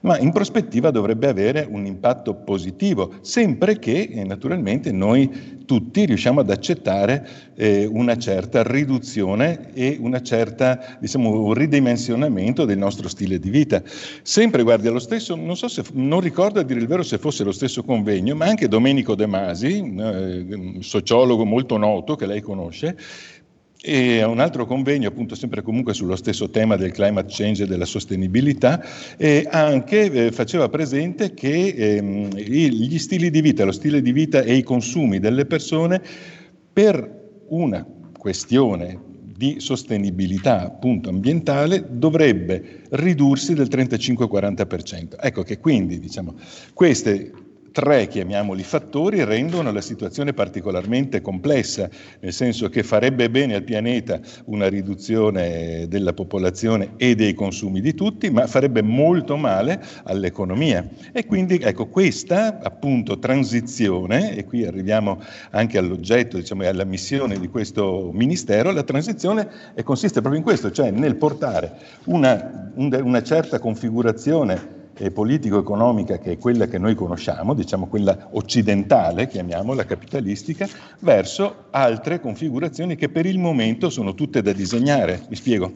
ma in prospettiva dovrebbe avere un impatto positivo, sempre che eh, naturalmente noi tutti riusciamo ad accettare eh, una certa riduzione e certa, diciamo, un ridimensionamento del nostro stile di vita. Sempre, guardi, allo stesso, non so se, non ricordo a dire il vero se fosse lo stesso convegno, ma anche Domenico De Masi, eh, sociologo molto noto che lei conosce, e a un altro convegno, appunto sempre comunque sullo stesso tema del climate change e della sostenibilità, e anche eh, faceva presente che ehm, gli stili di vita, lo stile di vita e i consumi delle persone per una questione di sostenibilità appunto ambientale dovrebbe ridursi del 35-40%. Ecco che quindi diciamo, queste tre, chiamiamoli fattori, rendono la situazione particolarmente complessa, nel senso che farebbe bene al pianeta una riduzione della popolazione e dei consumi di tutti, ma farebbe molto male all'economia. E quindi ecco questa appunto transizione, e qui arriviamo anche all'oggetto, diciamo, alla missione di questo ministero, la transizione consiste proprio in questo, cioè nel portare una, una certa configurazione eh, politico-economica che è quella che noi conosciamo, diciamo quella occidentale, chiamiamola capitalistica, verso altre configurazioni che per il momento sono tutte da disegnare. Mi spiego?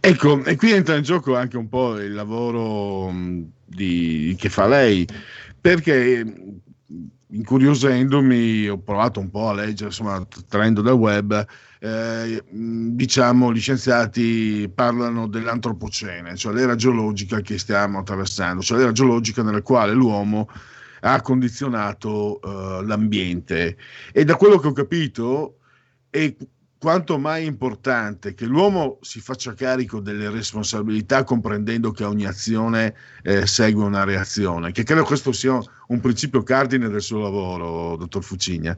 Ecco, e qui entra in gioco anche un po' il lavoro di, che fa lei, perché incuriosendomi ho provato un po' a leggere, insomma, traendo dal web, eh, diciamo, gli scienziati parlano dell'antropocene, cioè l'era geologica che stiamo attraversando, cioè l'era geologica nella quale l'uomo ha condizionato eh, l'ambiente. E da quello che ho capito è quanto mai importante che l'uomo si faccia carico delle responsabilità comprendendo che ogni azione eh, segue una reazione, che credo questo sia un principio cardine del suo lavoro, dottor Fucigna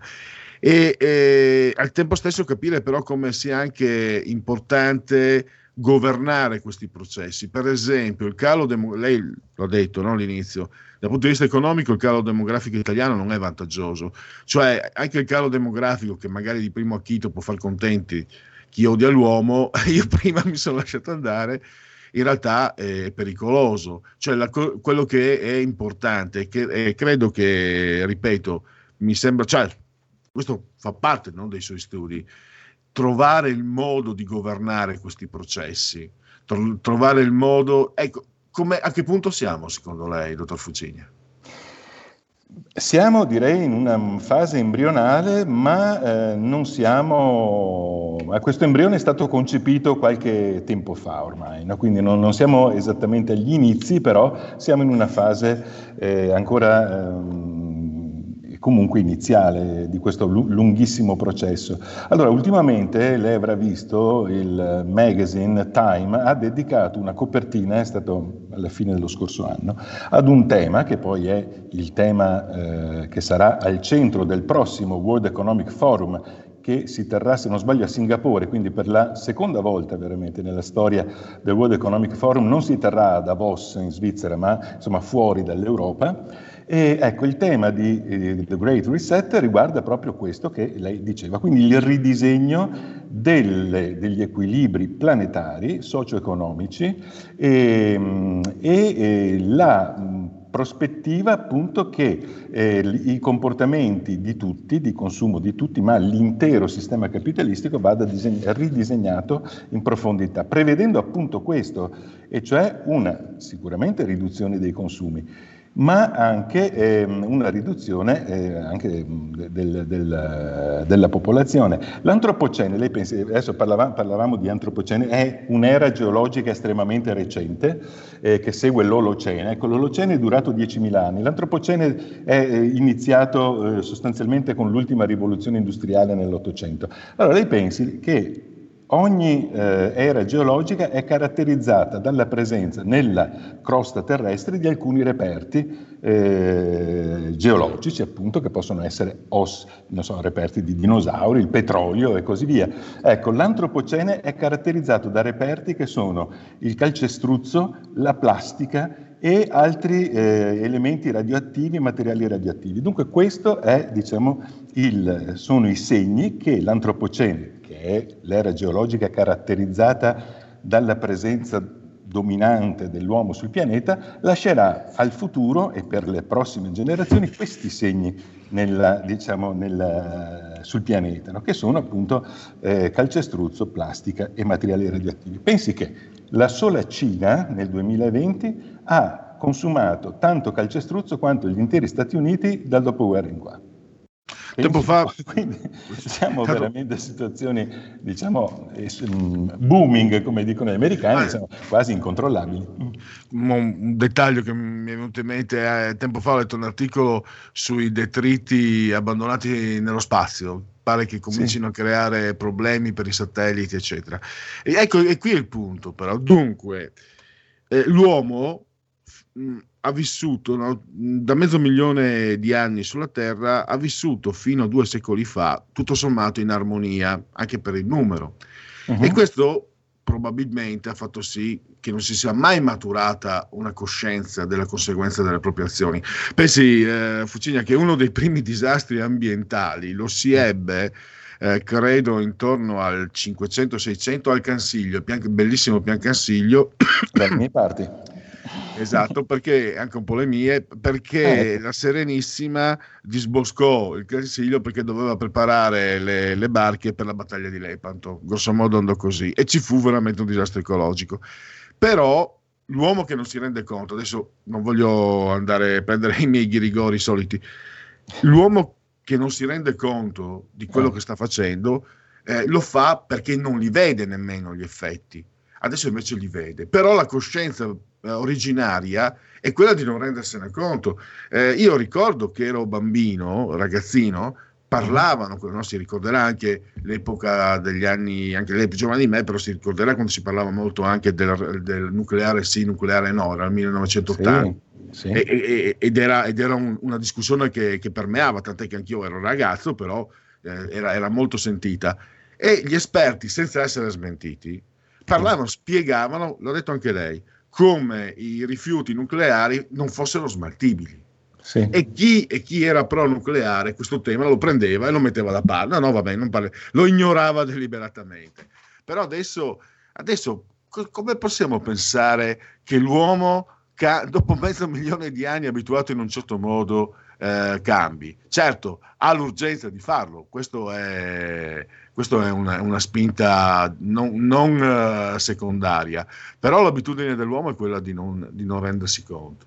e eh, al tempo stesso capire però come sia anche importante governare questi processi. Per esempio, il calo demo- lei l'ha detto no, all'inizio, dal punto di vista economico il calo demografico italiano non è vantaggioso, cioè anche il calo demografico che magari di primo acchito può far contenti chi odia l'uomo, io prima mi sono lasciato andare, in realtà è pericoloso, cioè la, quello che è importante, che, eh, credo che, ripeto, mi sembra, cioè questo fa parte no, dei suoi studi, trovare il modo di governare questi processi, tro- trovare il modo, ecco, a che punto siamo secondo lei, dottor Fucigna? Siamo, direi, in una fase embrionale, ma eh, non siamo. Questo embrione è stato concepito qualche tempo fa ormai, no? quindi non, non, siamo esattamente agli inizi, però siamo in una fase eh, ancora. Eh, comunque iniziale di questo lunghissimo processo. Allora, ultimamente lei avrà visto il magazine Time ha dedicato una copertina, è stato alla fine dello scorso anno, ad un tema che poi è il tema eh, che sarà al centro del prossimo World Economic Forum che si terrà, se non sbaglio, a Singapore, quindi per la seconda volta veramente nella storia del World Economic Forum, non si terrà a Davos in Svizzera, ma insomma fuori dall'Europa. E ecco, il tema di eh, The Great Reset riguarda proprio questo che lei diceva, quindi il ridisegno delle, degli equilibri planetari, socio-economici e, mm, e, e la mm, prospettiva appunto che eh, i comportamenti di tutti, di consumo di tutti, ma l'intero sistema capitalistico vada disegn- ridisegnato in profondità, prevedendo appunto questo, e cioè una sicuramente riduzione dei consumi ma anche eh, una riduzione eh, anche del, del, della popolazione. L'antropocene, lei pensa, adesso parlavamo, parlavamo, di antropocene, è un'era geologica estremamente recente eh, che segue l'Olocene. Ecco, L'Olocene è durato 10.000 anni, l'antropocene è iniziato eh, sostanzialmente con l'ultima rivoluzione industriale nell'Ottocento. Allora lei pensi che Ogni eh, era geologica è caratterizzata dalla presenza nella crosta terrestre di alcuni reperti eh, geologici, appunto, che possono essere os, so, reperti di dinosauri, il petrolio e così via. Ecco, l'antropocene è caratterizzato da reperti che sono il calcestruzzo, la plastica e altri eh, elementi radioattivi materiali radioattivi. Dunque, questi diciamo, sono i segni che l'antropocene è l'era geologica caratterizzata dalla presenza dominante dell'uomo sul pianeta, lascerà al futuro e per le prossime generazioni questi segni nella, diciamo, nella, sul pianeta, no? che sono appunto eh, calcestruzzo, plastica e materiali radioattivi. Pensi che la sola Cina nel 2020 ha consumato tanto calcestruzzo quanto gli interi Stati Uniti dal dopoguerra in qua. Tempo fa... Quindi siamo veramente in situazioni, diciamo, mm, booming, come dicono gli americani, siamo quasi incontrollabili. Un dettaglio che mi è venuto in mente, eh, tempo fa ho letto un articolo sui detriti abbandonati nello spazio, pare che comincino sì. a creare problemi per i satelliti, eccetera. E ecco, e qui è il punto però. Dunque, eh, l'uomo mh, mm, ha vissuto no, da mezzo milione di anni sulla Terra, ha vissuto fino a due secoli fa, tutto sommato in armonia, anche per il numero. Uh-huh. E questo probabilmente ha fatto sì che non si sia mai maturata una coscienza della conseguenza delle proprie azioni. Pensi, eh, Fucigna, che uno dei primi disastri ambientali lo si ebbe, eh, credo, intorno al 500-600 al Cansiglio, pian, bellissimo Pian Cansiglio. Dalle mie parti. Esatto, perché anche un po' le mie, perché eh. la Serenissima disboscò il Consiglio perché doveva preparare le, le, barche per la battaglia di Lepanto, grosso modo andò così, e ci fu veramente un disastro ecologico. Però l'uomo che non si rende conto, adesso non voglio andare a prendere i miei ghirigori soliti, l'uomo che non si rende conto di quello eh. che sta facendo, eh, lo fa perché non li vede nemmeno gli effetti adesso invece li vede. Però la coscienza originaria è quella di non rendersene conto. Eh, io ricordo che ero bambino, ragazzino, parlavano, no? si ricorderà anche l'epoca degli anni, anche lei più giovane di me, però si ricorderà quando si parlava molto anche del, del nucleare sì, nucleare no, era il 1980. Sì, sì. E, e, ed era, ed era un, una discussione che, che, permeava, tant'è che anch'io ero ragazzo, però eh, era, era molto sentita. E gli esperti, senza essere smentiti, parlavano, spiegavano, l'ha detto anche lei, come i rifiuti nucleari non fossero smaltibili. Sì. E, chi, e, chi, era pro nucleare questo tema lo prendeva e lo metteva da parte. No, no, vabbè, non parla, lo ignorava deliberatamente. Però adesso, adesso co- come possiamo pensare che l'uomo, ca- dopo mezzo milione di anni abituato in un certo modo, eh, cambi? Certo, ha l'urgenza di farlo, questo è, questa è una, una, spinta non, non uh, secondaria, però l'abitudine dell'uomo è quella di non, di non rendersi conto.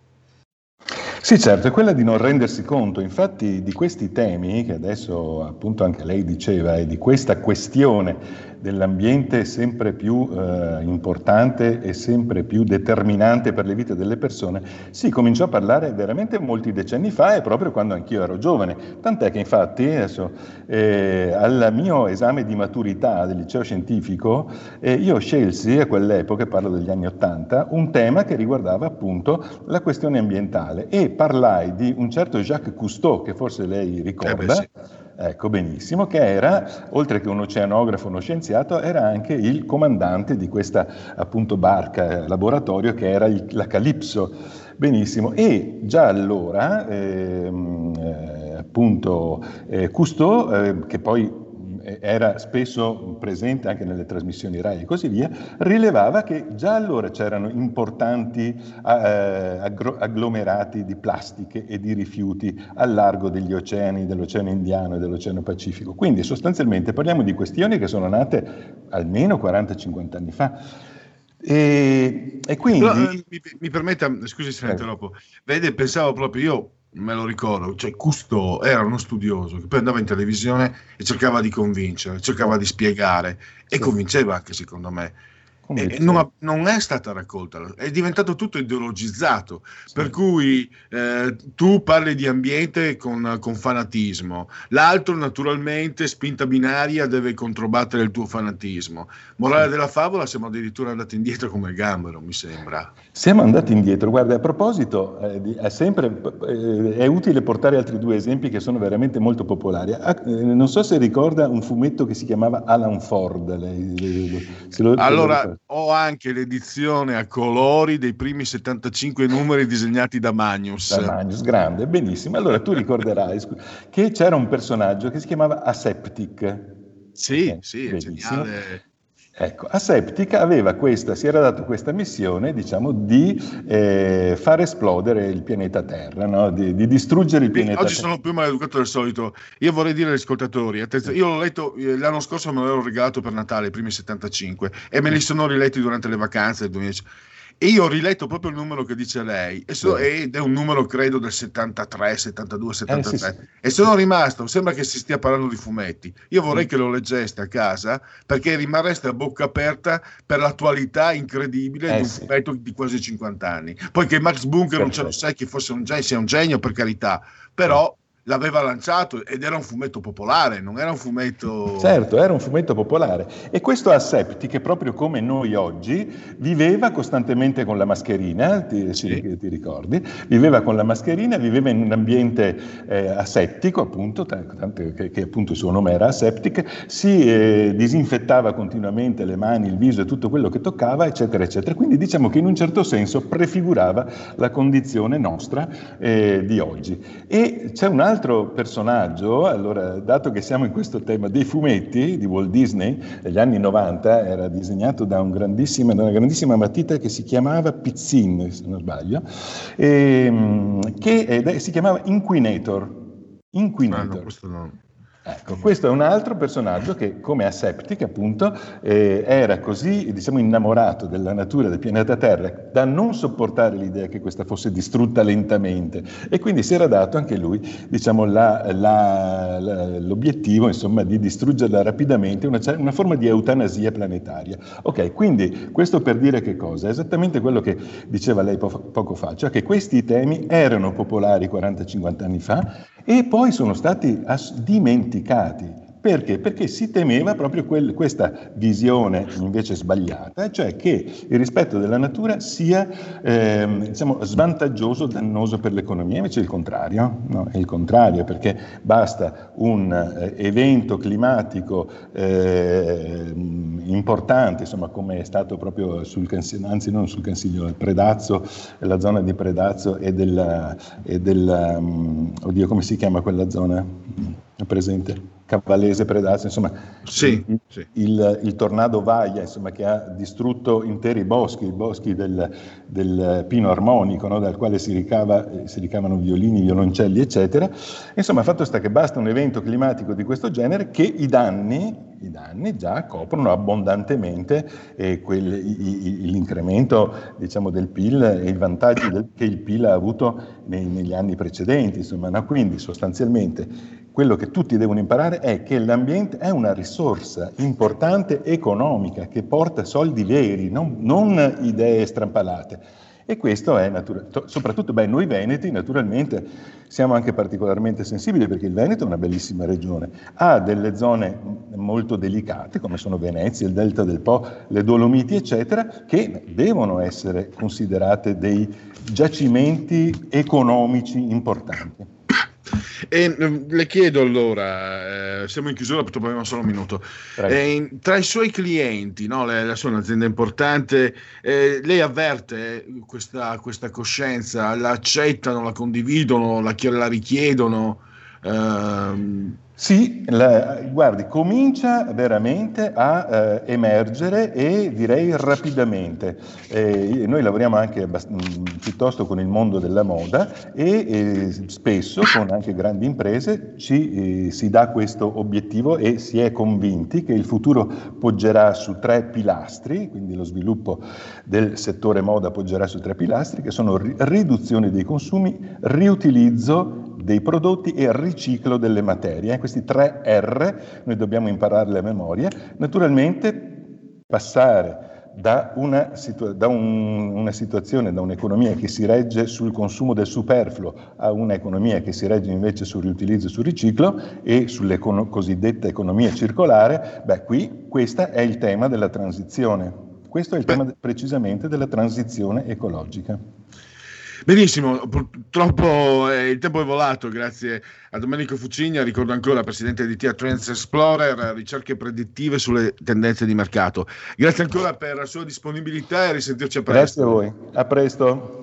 Sì, certo, è quella di non rendersi conto. Infatti di questi temi, che adesso appunto anche lei diceva, e di questa questione dell'ambiente sempre più eh, importante e sempre più determinante per le vite delle persone, si cominciò a parlare veramente molti decenni fa e proprio quando anch'io ero giovane. Tant'è che infatti adesso, eh, al mio esame di maturità del liceo scientifico eh, io scelsi a quell'epoca, parlo degli anni Ottanta, un tema che riguardava appunto la questione ambientale e parlai di un certo Jacques Cousteau, che forse lei ricorda. Eh beh, sì Ecco, benissimo, che era, oltre che un oceanografo, uno scienziato, era anche il comandante di questa appunto barca eh, laboratorio che era il, la Calypso. Benissimo, e già allora ehm, eh, appunto eh, Cousteau, eh, che poi era spesso presente anche nelle trasmissioni RAI e così via, rilevava che già allora c'erano importanti eh, agglomerati di plastiche e di rifiuti al largo degli oceani, dell'Oceano Indiano e dell'Oceano Pacifico. Quindi sostanzialmente parliamo di questioni che sono nate almeno 40-50 anni fa. E, e quindi... Però, eh, mi, mi, permetta, scusi se interrompo, vede, pensavo proprio io me lo ricordo, cioè Custo era uno studioso che poi andava in televisione e cercava di convincere, cercava di spiegare e sì. convinceva anche secondo me. E non, non, è stata raccolta, è diventato tutto ideologizzato, sì. per cui eh, tu parli di ambiente con, con, fanatismo, l'altro naturalmente spinta binaria deve controbattere il tuo fanatismo. Morale sì. della favola, siamo addirittura andati indietro come gambero, mi sembra. Siamo andati indietro, guarda, a proposito, eh, è, sempre, eh, è utile portare altri due esempi che sono veramente molto popolari. Ah, eh, non so se ricorda un fumetto che si chiamava Alan Ford. Lei, lo, allora, ho anche l'edizione a colori dei primi 75 numeri disegnati da Magnus. Da Magnus, grande, benissimo. Allora tu ricorderai che c'era un personaggio che si chiamava Aseptic. Sì, eh, sì, è geniale. Ecco, Aseptic aveva questa, si era dato questa missione, diciamo, di eh, far esplodere il pianeta Terra, no? di, di, distruggere il pianeta Oggi Terra. sono più maleducato del solito. Io vorrei dire agli ascoltatori, attenzione, io l'ho letto eh, l'anno scorso, me l'ero regalato per Natale, i primi 75, e me li sono riletti durante le vacanze del 2010. E io ho riletto proprio il numero che dice lei, so, ed è un numero credo del 73, 72, 73. Eh, sì, sì. E sono rimasto, sembra che si stia parlando di fumetti. Io vorrei mm. che lo leggeste a casa perché rimarreste a bocca aperta per l'attualità incredibile eh, di un sì. fumetto di quasi 50 anni. Poi che Max Bunker non ce lo sai che fosse un genio, sia un genio per carità, però l'aveva lanciato ed era un fumetto popolare, non era un fumetto... Certo, era un fumetto popolare. E questo Asepti, che proprio come noi oggi, viveva costantemente con la mascherina, ti, sì. ti ricordi? Viveva con la mascherina, viveva in un ambiente eh, asettico, appunto, tanto che, che, appunto il suo nome era Aseptic, si eh, disinfettava continuamente le mani, il viso e tutto quello che toccava, eccetera, eccetera. Quindi diciamo che in un certo senso prefigurava la condizione nostra eh, di oggi. E c'è un altro personaggio, allora, dato che siamo in questo tema dei fumetti di Walt Disney, negli anni 90 era disegnato da, un da una grandissima matita che si chiamava Pizzin, se non sbaglio, e, ehm, che è, si chiamava Inquinator. Inquinator. Ah, no, Ecco, questo è un altro personaggio che, come Aseptic, appunto, eh, era così, diciamo, innamorato della natura del pianeta Terra da non sopportare l'idea che questa fosse distrutta lentamente e quindi si era dato anche lui, diciamo, la, la, la, l'obiettivo, insomma, di distruggerla rapidamente, una, una, forma di eutanasia planetaria. Ok, quindi questo per dire che cosa? È esattamente quello che diceva lei po- poco fa, cioè che questi temi erano popolari 40-50 anni fa e poi sono stati dimenticati. Perché? Perché si temeva proprio quel, questa visione invece sbagliata, cioè che il rispetto della natura sia eh, diciamo, svantaggioso, dannoso per l'economia, invece è il contrario, no? è il contrario perché basta un eh, evento climatico eh, importante, insomma come è stato proprio sul Cansiglio, anzi non sul Cansiglio, il Predazzo, la zona di Predazzo e del, um, oddio come si chiama quella zona? È presente? Cavallese Predazzo, insomma, sì, il, sì. il, il, tornado Vaia, insomma, che ha distrutto interi boschi, i boschi del, del pino armonico, no, dal quale si, ricava, si, ricavano violini, violoncelli, eccetera. Insomma, il fatto sta che basta un evento climatico di questo genere che i danni, i danni già coprono abbondantemente eh, quel, i, i, l'incremento diciamo, del PIL e i vantaggi del, che il PIL ha avuto nei, negli anni precedenti. Insomma, no? Quindi sostanzialmente quello che tutti devono imparare è che l'ambiente è una risorsa importante economica che porta soldi veri, non, non idee strampalate. E questo è naturale. Soprattutto beh, noi Veneti naturalmente siamo anche particolarmente sensibili perché il Veneto è una bellissima regione, ha delle zone molto delicate come sono Venezia, il Delta del Po, le Dolomiti eccetera, che devono essere considerate dei giacimenti economici importanti. E mm, le chiedo allora, eh, siamo in chiusura, purtroppo abbiamo solo un minuto. Eh, tra i suoi clienti, no, lei adesso è un'azienda importante, eh, lei avverte questa, questa, coscienza, la accettano, la condividono, la, la richiedono? Ehm, sì, la, guardi, comincia veramente a eh, emergere e direi rapidamente. Eh, noi lavoriamo anche abbast- mm, piuttosto con il mondo della moda e eh, spesso con anche grandi imprese ci, eh, si dà questo obiettivo e si è convinti che il futuro poggerà su tre pilastri, quindi lo sviluppo del settore moda poggerà su tre pilastri che sono ri- riduzione dei consumi, riutilizzo dei prodotti e riciclo delle materie. Questi tre R noi dobbiamo impararli a memoria. Naturalmente passare da, una, situa- da un, una, situazione, da un'economia che si regge sul consumo del superfluo a un'economia che si regge invece sul riutilizzo e sul riciclo e sulla cosiddetta economia circolare, beh qui questo è il tema della transizione. Questo è il tema precisamente della transizione ecologica. Benissimo, purtroppo eh, il tempo è volato, grazie a Domenico Fucigna, ricordo ancora presidente di TIA Trends Explorer, ricerche predittive sulle tendenze di mercato. Grazie ancora per la sua disponibilità e risentirci a presto. Grazie a voi, a presto.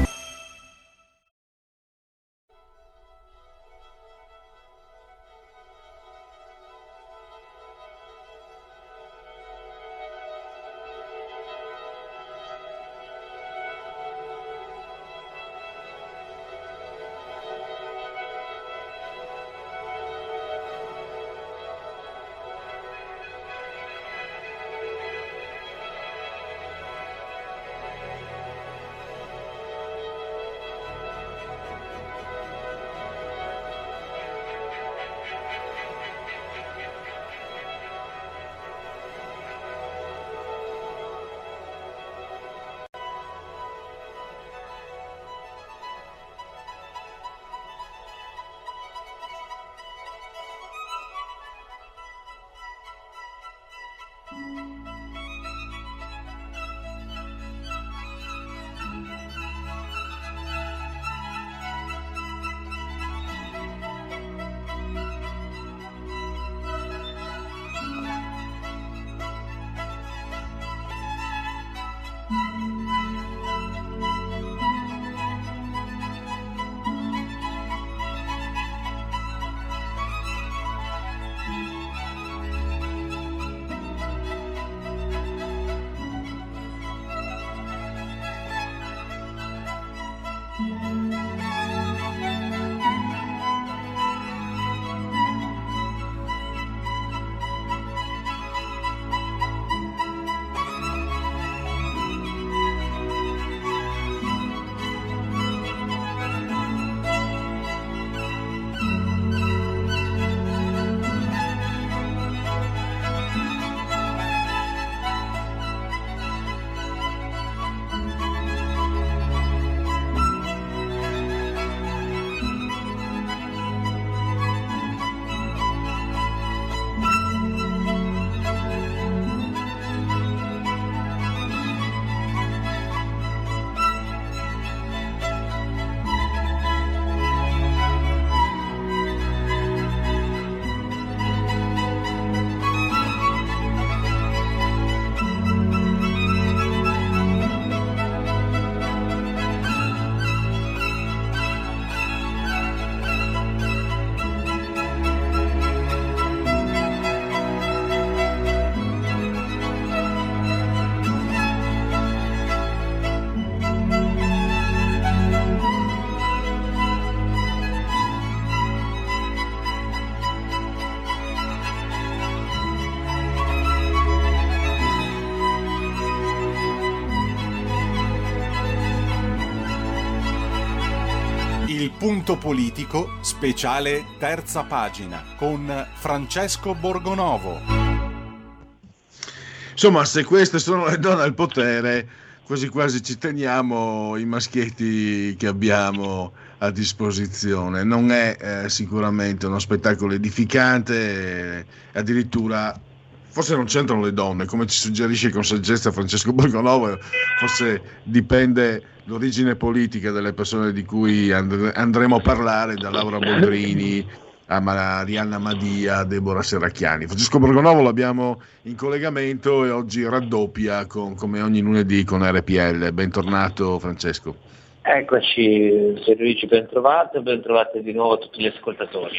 Punto politico, speciale terza pagina con Francesco Borgonovo. Insomma, se queste sono le donne al potere, quasi quasi ci teniamo i maschietti che abbiamo a disposizione. Non è eh, sicuramente uno spettacolo edificante, eh, addirittura forse non c'entrano le donne, come ci suggerisce con saggezza Francesco Borgonovo, forse dipende l'origine politica delle persone di cui and- andremo a parlare, da Laura Boldrini a Marianna Madia, a Deborah Serracchiani. Francesco Borgonovo l'abbiamo in collegamento e oggi raddoppia con, come ogni lunedì con RPL. Bentornato Francesco. Eccoci, Luigi, ben trovato, ben trovate di nuovo tutti gli ascoltatori.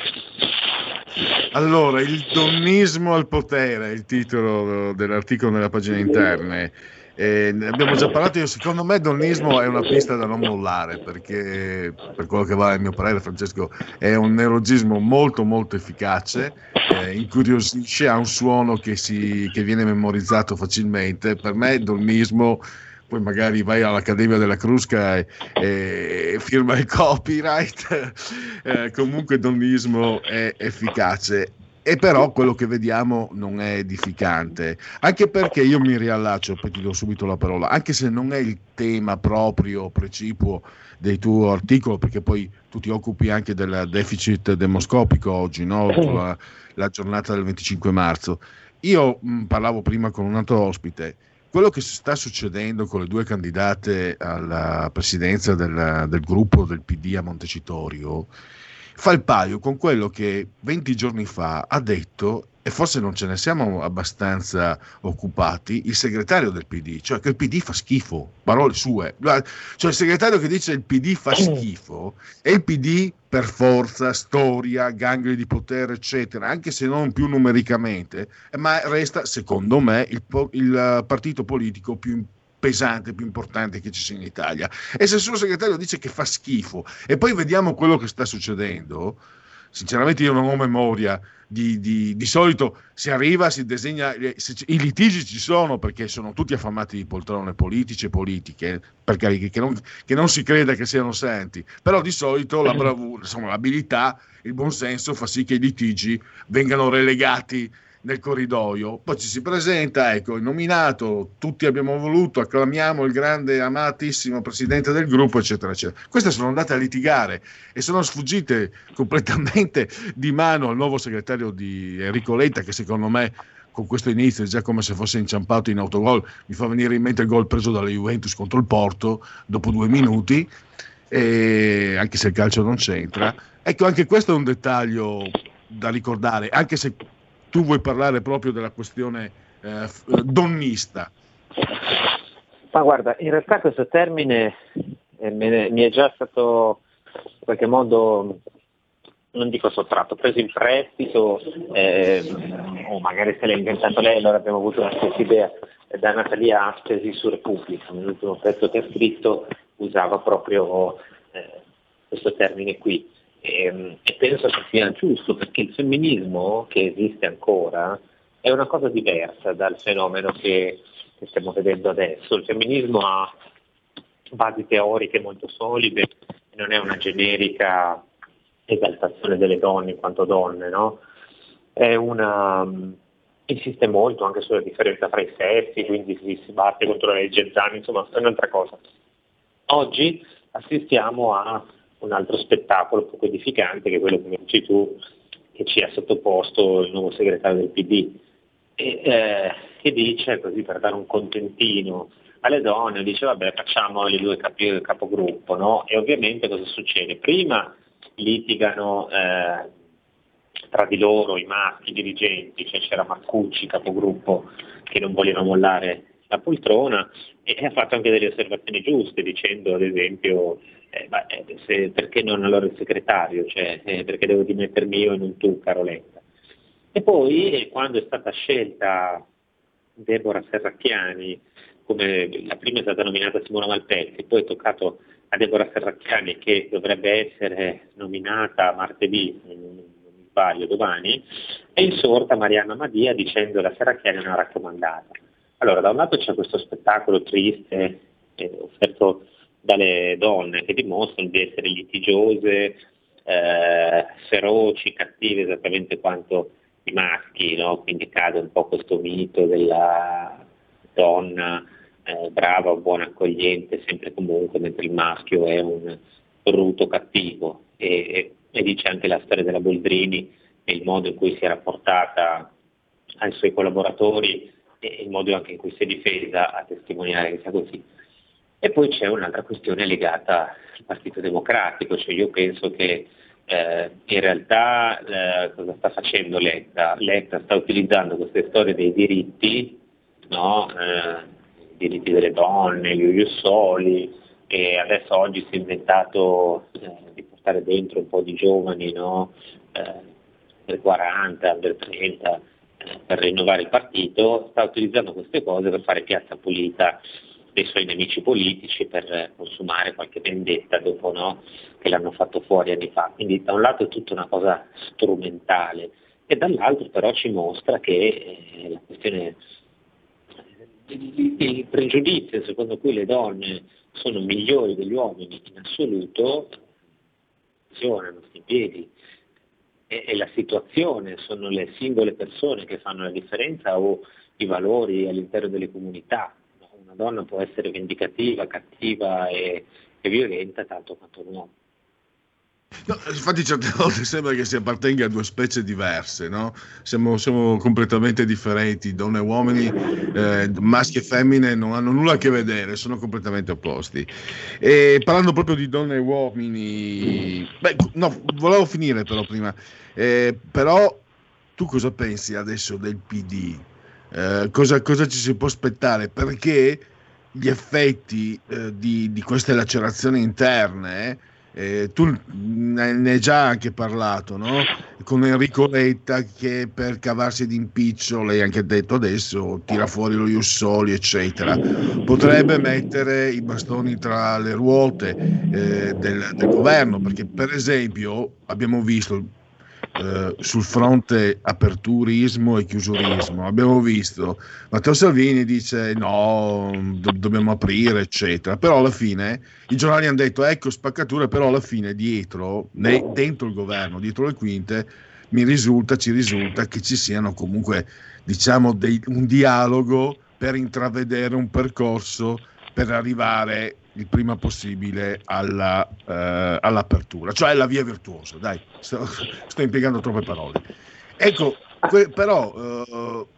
Allora, il donnismo al potere è il titolo dell'articolo nella pagina interna. Eh, abbiamo già parlato, io, secondo me donnismo è una pista da non mollare perché per quello che va a mio parere Francesco è un neologismo molto molto efficace, eh, incuriosisce, ha un suono che, si, che viene memorizzato facilmente, per me donnismo poi magari vai all'Accademia della Crusca e, e firma il copyright, eh, comunque donnismo è efficace. E però quello che vediamo non è edificante, anche perché io mi riallaccio, poi ti do subito la parola, anche se non è il tema proprio, precipuo del tuo articolo, perché poi tu ti occupi anche del deficit demoscopico oggi, no? la, la giornata del 25 marzo. Io mh, parlavo prima con un altro ospite, quello che sta succedendo con le due candidate alla presidenza del, del gruppo del PD a Montecitorio fa il paio con quello che 20 giorni fa ha detto e forse non ce ne siamo abbastanza occupati, il segretario del PD, cioè che il PD fa schifo, parole sue, cioè il segretario che dice il PD fa schifo e il PD per forza, storia, gangli di potere, eccetera, anche se non più numericamente, ma resta, secondo me, il, il partito politico più pesante, più importante che ci sia in Italia. E se il suo segretario dice che fa schifo e poi vediamo quello che sta succedendo, sinceramente io non ho memoria di, di, di, solito si arriva, si disegna, i litigi ci sono perché sono tutti affamati di poltrone politici e politiche, perché che non, che non si creda che siano santi, però di solito la bravura, insomma, l'abilità, il buonsenso fa sì che i litigi vengano relegati nel corridoio, poi ci si presenta, ecco, il nominato, tutti abbiamo voluto, acclamiamo il grande amatissimo presidente del gruppo, eccetera, eccetera. Queste sono andate a litigare e sono sfuggite completamente di mano al nuovo segretario di Enrico Letta, che secondo me con questo inizio è già come se fosse inciampato in autogol, mi fa venire in mente il gol preso dalle Juventus contro il Porto dopo due minuti, anche se il calcio non c'entra. Ecco, anche questo è un dettaglio da ricordare, anche se tu vuoi parlare proprio della questione eh, donnista. Ma guarda, in realtà questo termine eh, ne, mi è già stato in qualche modo, non dico sottratto, preso in prestito, eh, o magari se l'ha inventato lei, allora abbiamo avuto una stessa idea, da Natalia Aspesi su Repubblica, nell'ultimo pezzo che ha scritto usava proprio eh, questo termine qui. E, ehm, e penso che sia giusto perché il femminismo che esiste ancora è una cosa diversa dal fenomeno che, che stiamo vedendo adesso. Il femminismo ha basi teoriche molto solide non è una generica esaltazione delle donne in quanto donne, no? una, insiste molto anche sulla differenza tra i sessi, quindi si, si batte contro la legge Zani, insomma è un'altra cosa. Oggi assistiamo a un altro spettacolo poco edificante che è quello che dici tu che ci ha sottoposto il nuovo segretario del PD e, eh, che dice così per dare un contentino alle donne dice vabbè facciamo le due capi, capogruppo no? e ovviamente cosa succede? Prima litigano eh, tra di loro i maschi dirigenti, cioè c'era Marcucci capogruppo che non voleva mollare la poltrona e ha fatto anche delle osservazioni giuste dicendo ad esempio eh, ma, eh, se, perché non allora il segretario, cioè, eh, perché devo dimettermi io e non tu Caroletta. E poi eh, quando è stata scelta Deborah Serracchiani, come la prima è stata nominata Simona Malpezzi, poi è toccato a Deborah Serracchiani che dovrebbe essere nominata martedì, non mi sbaglio, domani, è insorta Marianna Madia dicendo che la Serracchiani è una raccomandata. Allora, da un lato c'è questo spettacolo triste, eh, offerto dalle donne che dimostrano di essere litigiose, eh, feroci, cattive esattamente quanto i maschi, no? quindi cade un po' questo mito della donna eh, brava, buona, accogliente, sempre comunque, mentre il maschio è un brutto cattivo. E, e dice anche la storia della Boldrini e il modo in cui si è rapportata ai suoi collaboratori e il modo anche in cui si è difesa a testimoniare che sia così. E poi c'è un'altra questione legata al Partito Democratico, cioè io penso che eh, in realtà eh, cosa sta facendo Letta? Letta sta utilizzando queste storie dei diritti, no? eh, i diritti delle donne, gli Iussoli, e adesso oggi si è inventato eh, di portare dentro un po' di giovani, no? del 40, del 30, per rinnovare il partito, sta utilizzando queste cose per fare piazza pulita dei suoi nemici politici per consumare qualche vendetta dopo no, che l'hanno fatto fuori anni fa. Quindi da un lato è tutta una cosa strumentale e dall'altro però ci mostra che eh, la questione il pregiudizio secondo cui le donne sono migliori degli uomini in assoluto funzionano in piedi e la situazione sono le singole persone che fanno la differenza o i valori all'interno delle comunità una donna può essere vendicativa, cattiva e, e violenta tanto quanto un uomo. No, infatti certe volte sembra che si appartenga a due specie diverse, no? siamo, siamo, completamente differenti, donne e uomini, eh, maschi e femmine non hanno nulla a che vedere, sono completamente opposti. E parlando proprio di donne e uomini, beh, no, volevo finire però prima, eh, però tu cosa pensi adesso del PD? Eh, cosa, cosa, ci si può aspettare? Perché gli effetti eh, di, di, queste lacerazioni interne, eh, tu ne, hai già anche parlato, no? con Enrico Letta che per cavarsi d'impiccio, lei anche detto adesso, tira fuori lo Jussoli, eccetera, potrebbe mettere i bastoni tra le ruote eh, del, del governo, perché per esempio abbiamo visto eh, sul fronte aperturismo e chiusurismo. Abbiamo visto Matteo Salvini dice no, do- dobbiamo aprire, eccetera, però alla fine i giornali hanno detto ecco spaccature, però alla fine dietro, ne- dentro il governo, dietro le quinte, mi risulta, ci risulta che ci siano comunque diciamo dei- un dialogo per intravedere un percorso per arrivare il prima possibile alla, eh, all'apertura, cioè la via virtuosa. Dai, sto, sto impiegando troppe parole. Ecco, que- però, eh,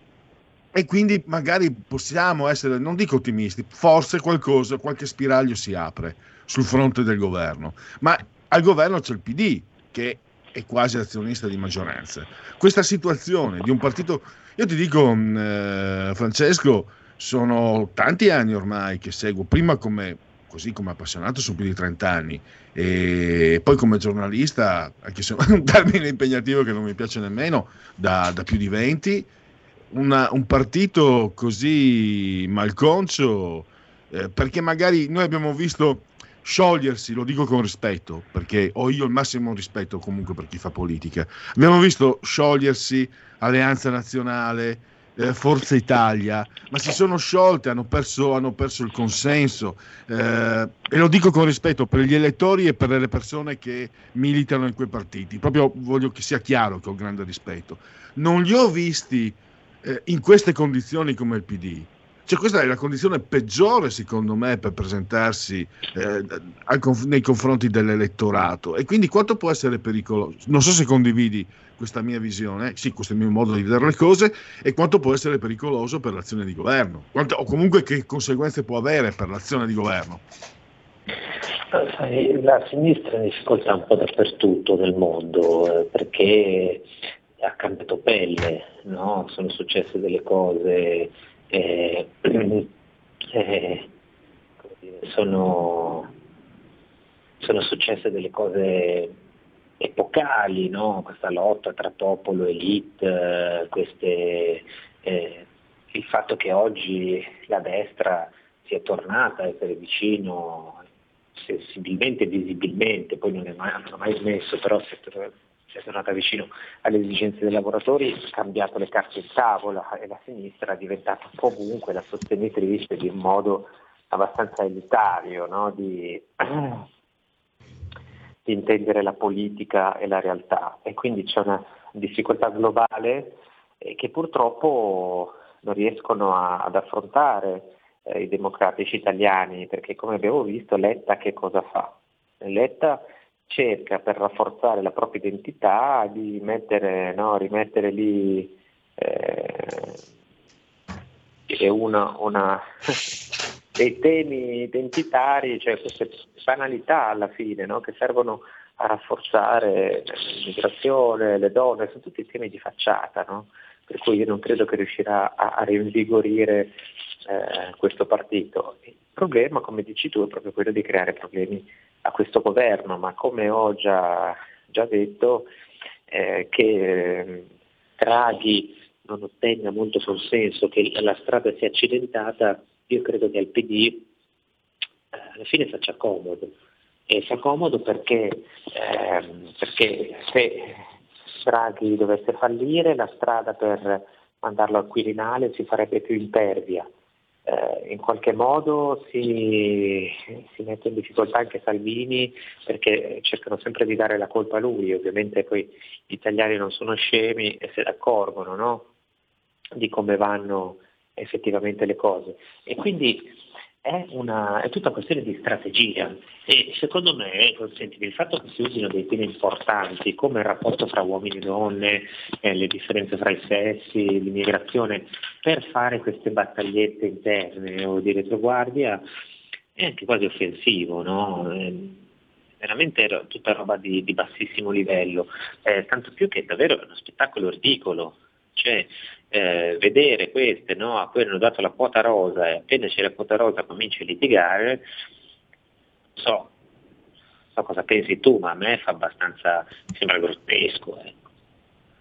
e quindi magari possiamo essere, non dico ottimisti, forse qualcosa, qualche spiraglio si apre sul fronte del governo, ma al governo c'è il PD che è quasi azionista di maggioranza. Questa situazione di un partito, io ti dico, mh, eh, Francesco, sono tanti anni ormai che seguo, prima come così come appassionato su più di 30 anni. E poi come giornalista, anche se è un termine impegnativo che non mi piace nemmeno, da, da più di 20, una, un partito così malconcio, eh, perché magari noi abbiamo visto sciogliersi, lo dico con rispetto, perché ho io il massimo rispetto comunque per chi fa politica, abbiamo visto sciogliersi Alleanza Nazionale, eh, Forza Italia, ma si sono sciolte, hanno perso, hanno perso il consenso eh, e lo dico con rispetto per gli elettori e per le persone che militano in quei partiti, proprio voglio che sia chiaro che ho grande rispetto. Non li ho visti eh, in queste condizioni come il PD. Cioè, questa è la condizione peggiore, secondo me, per presentarsi eh, nei confronti dell'elettorato. E quindi quanto può essere pericoloso? Non so se condividi questa mia visione, sì, questo è il mio modo di vedere le cose, e quanto può essere pericoloso per l'azione di governo, quanto, o comunque che conseguenze può avere per l'azione di governo. La sinistra è in difficoltà un po' dappertutto nel mondo eh, perché ha cambiato pelle, no? sono successe delle cose, eh, eh, sono, sono successe delle cose epocali, no? questa lotta tra popolo e elite, queste, eh, il fatto che oggi la destra sia tornata a essere vicino sensibilmente e visibilmente, poi non è mai, non è mai smesso, però si è, tornata vicino alle esigenze dei lavoratori, ha cambiato le carte in tavola e la sinistra è diventata comunque la sostenitrice di un modo abbastanza elitario no? di, di, intendere la politica e la realtà e quindi c'è una difficoltà globale eh, che purtroppo non riescono a, ad affrontare eh, i democratici italiani perché come abbiamo visto Letta che cosa fa? Letta cerca per rafforzare la propria identità di mettere, no, rimettere lì eh, una, una dei temi identitari, cioè queste banalità alla fine no? che servono a rafforzare l'immigrazione, le donne, sono tutti temi di facciata, no? per cui io non credo che riuscirà a, a rinvigorire eh, questo partito. Il problema, come dici tu, è proprio quello di creare problemi a questo governo, ma come ho già, già detto, eh, che eh, Draghi non ottenga molto consenso, che la strada sia accidentata, io credo che al PD eh, alla fine faccia comodo. E fa comodo perché, ehm, perché se Draghi dovesse fallire la strada per mandarlo al Quirinale si farebbe più impervia. Eh, in qualche modo si, si, mette in difficoltà anche Salvini perché cercano sempre di dare la colpa a lui, ovviamente poi gli italiani non sono scemi e se ne accorgono no? di come vanno effettivamente le cose. E quindi è, una, è tutta questione di strategia e secondo me il fatto che si usino dei temi importanti come il rapporto fra uomini e donne, eh, le differenze fra i sessi, l'immigrazione, per fare queste battagliette interne o di retroguardia è anche quasi offensivo, no? È veramente tutta roba di, di bassissimo livello, eh, tanto più che davvero è uno spettacolo ridicolo, cioè eh, vedere queste, no, a cui hanno dato la quota rosa e appena c'è la quota rosa cominci a litigare, so, so cosa pensi tu, ma a me fa abbastanza, sembra grottesco. Ecco.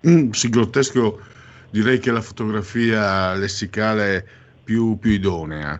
Mm, sì, grottesco direi che la fotografia lessicale più, più idonea.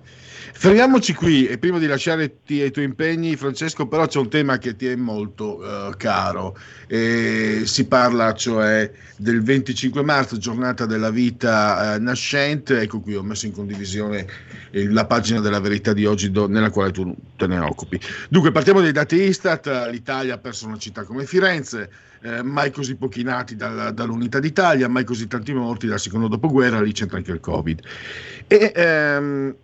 Fermiamoci qui e prima di lasciarti ai tuoi impegni, Francesco, però c'è un tema che ti è molto uh, caro. E si parla cioè del 25 marzo, giornata della vita uh, nascente. Ecco qui ho messo in condivisione eh, la pagina della verità di oggi do, nella quale tu te ne occupi. Dunque, partiamo dai dati Istat. L'Italia ha perso una città come Firenze. Eh, mai così pochi nati dal, dall'unità d'Italia, mai così tanti morti dal secondo dopoguerra, lì c'entra anche il Covid. E ehm,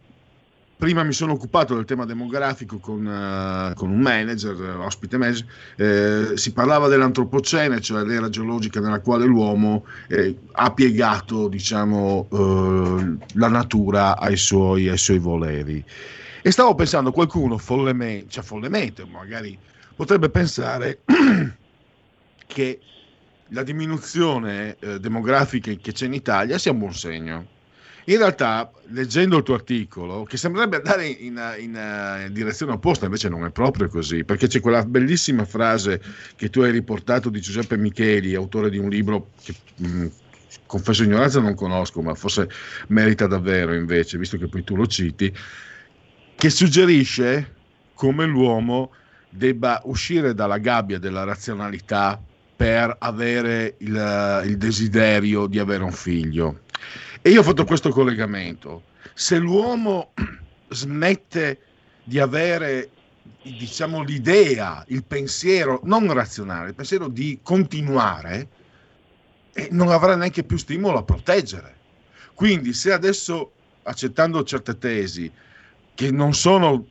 prima mi sono occupato del tema demografico con, uh, con un manager, uh, ospite manager, eh, si parlava dell'antropocene, cioè l'era geologica nella quale l'uomo eh, ha piegato diciamo, uh, la natura ai suoi, ai suoi, voleri. E stavo pensando, qualcuno follemente, cioè follemente magari potrebbe pensare che la diminuzione eh, demografica che c'è in Italia sia un buon segno. In realtà, leggendo il tuo articolo, che sembrerebbe andare in, in, in, direzione opposta, invece non è proprio così, perché c'è quella bellissima frase che tu hai riportato di Giuseppe Micheli, autore di un libro che mh, confesso ignoranza non conosco, ma forse merita davvero invece, visto che poi tu lo citi, che suggerisce come l'uomo debba uscire dalla gabbia della razionalità per avere il, il desiderio di avere un figlio e io ho fatto questo collegamento. Se l'uomo smette di avere diciamo, l'idea, il pensiero non razionale, il pensiero di continuare, eh, non avrà neanche più stimolo a proteggere. Quindi se adesso, accettando certe tesi, che non sono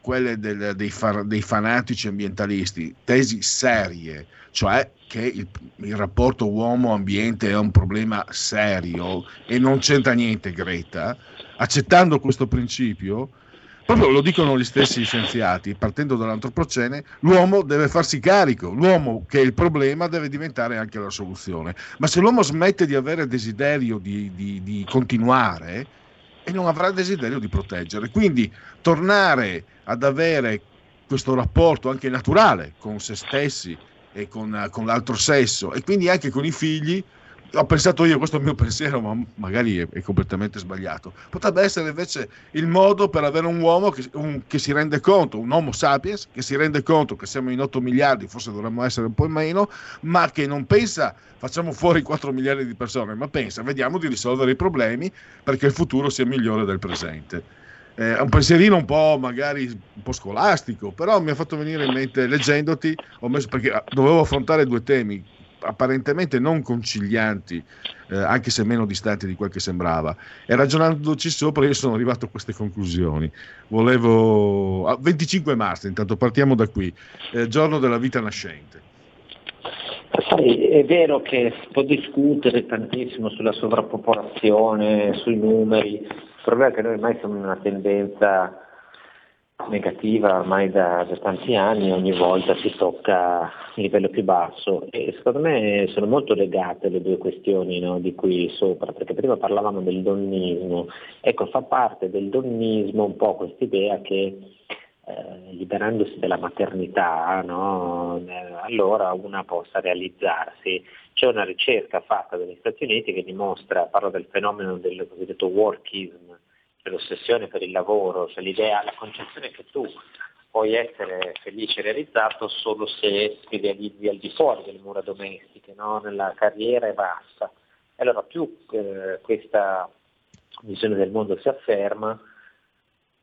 quelle del, dei, far, dei, fanatici ambientalisti, tesi serie, cioè che il, il, rapporto uomo-ambiente è un problema serio e non c'entra niente Greta, accettando questo principio, proprio lo dicono gli stessi scienziati, partendo dall'antropocene, l'uomo deve farsi carico, l'uomo che è il problema deve diventare anche la soluzione. Ma se l'uomo smette di avere desiderio di, di, di continuare, e non avrà desiderio di proteggere. Quindi tornare ad avere questo rapporto anche naturale con se stessi e con, con l'altro sesso e quindi anche con i figli ho pensato io, questo è il mio pensiero, ma magari è, è, completamente sbagliato. Potrebbe essere invece il modo per avere un uomo che, un, che, si rende conto, un Homo sapiens, che si rende conto che siamo in 8 miliardi, forse dovremmo essere un po' meno, ma che non pensa facciamo fuori 4 miliardi di persone, ma pensa vediamo di risolvere i problemi perché il futuro sia migliore del presente. Eh, un pensierino un po' magari un po' scolastico, però mi ha fatto venire in mente leggendoti, messo perché ah, dovevo affrontare due temi apparentemente non concilianti, eh, anche se meno distanti di quel che sembrava. E ragionandoci sopra, io sono arrivato a queste conclusioni. Volevo. Ah, 25 marzo, intanto partiamo da qui, eh, giorno della vita nascente. Sai, è vero che si può discutere tantissimo sulla sovrappopolazione, sui numeri, il problema è che noi ormai siamo in una tendenza negativa ormai da, da, tanti anni, ogni volta si tocca il livello più basso e secondo me sono molto legate le due questioni no, di qui sopra, perché prima parlavamo del donnismo, ecco fa parte del donnismo un po' quest'idea che eh, liberandosi dalla maternità, no, eh, allora una possa realizzarsi. C'è una ricerca fatta dagli Stati Uniti che dimostra, parlo del fenomeno del cosiddetto workism, l'ossessione per il lavoro, cioè l'idea, la concezione che tu puoi essere felice e realizzato solo se ti realizzi al di fuori delle mura domestiche, no? nella carriera e basta. E allora più eh, questa visione del mondo si afferma,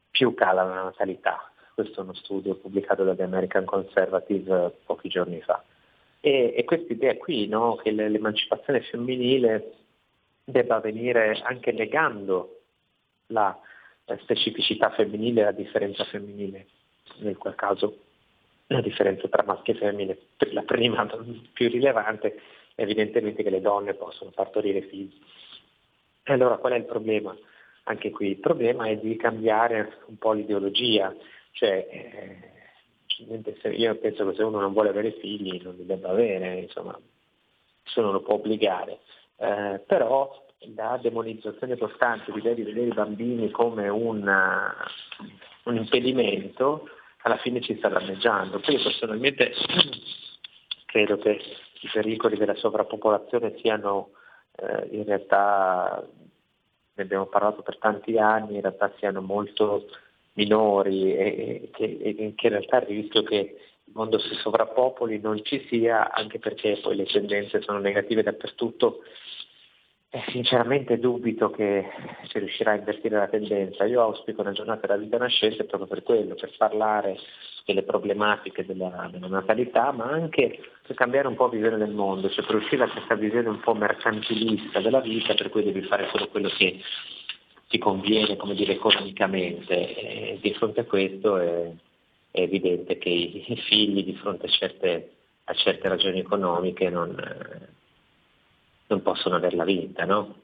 più cala la natalità. Questo è uno studio pubblicato dagli American Conservative pochi giorni fa. E, e questa idea qui, no? che l'emancipazione femminile debba avvenire anche negando la specificità femminile la differenza femminile, nel qual caso la differenza tra maschio e femmine, la prima più rilevante evidentemente che le donne possono partorire figli. E allora qual è il problema? Anche qui il problema è di cambiare un po' l'ideologia, cioè eh, io penso che se uno non vuole avere figli non li debba avere, insomma, nessuno lo può obbligare, eh, però la demonizzazione costante di vedere i bambini come una, un impedimento, alla fine ci sta danneggiando. Io personalmente credo che i pericoli della sovrappopolazione siano eh, in realtà, ne abbiamo parlato per tanti anni, in realtà siano molto minori e, e, che, e che in realtà il rischio che il mondo si sovrappopoli non ci sia, anche perché poi le tendenze sono negative dappertutto eh, sinceramente dubito che si riuscirà a invertire la tendenza. Io auspico una giornata della vita nascente proprio per quello, per parlare delle problematiche della, della, natalità, ma anche per cambiare un po' visione del mondo, cioè per uscire da questa visione un po' mercantilista della vita, per cui devi fare solo quello che ti conviene, come dire, economicamente. E di fronte a questo è, è evidente che i, i, figli, di fronte a certe, a certe ragioni economiche, non non possono averla vinta, no?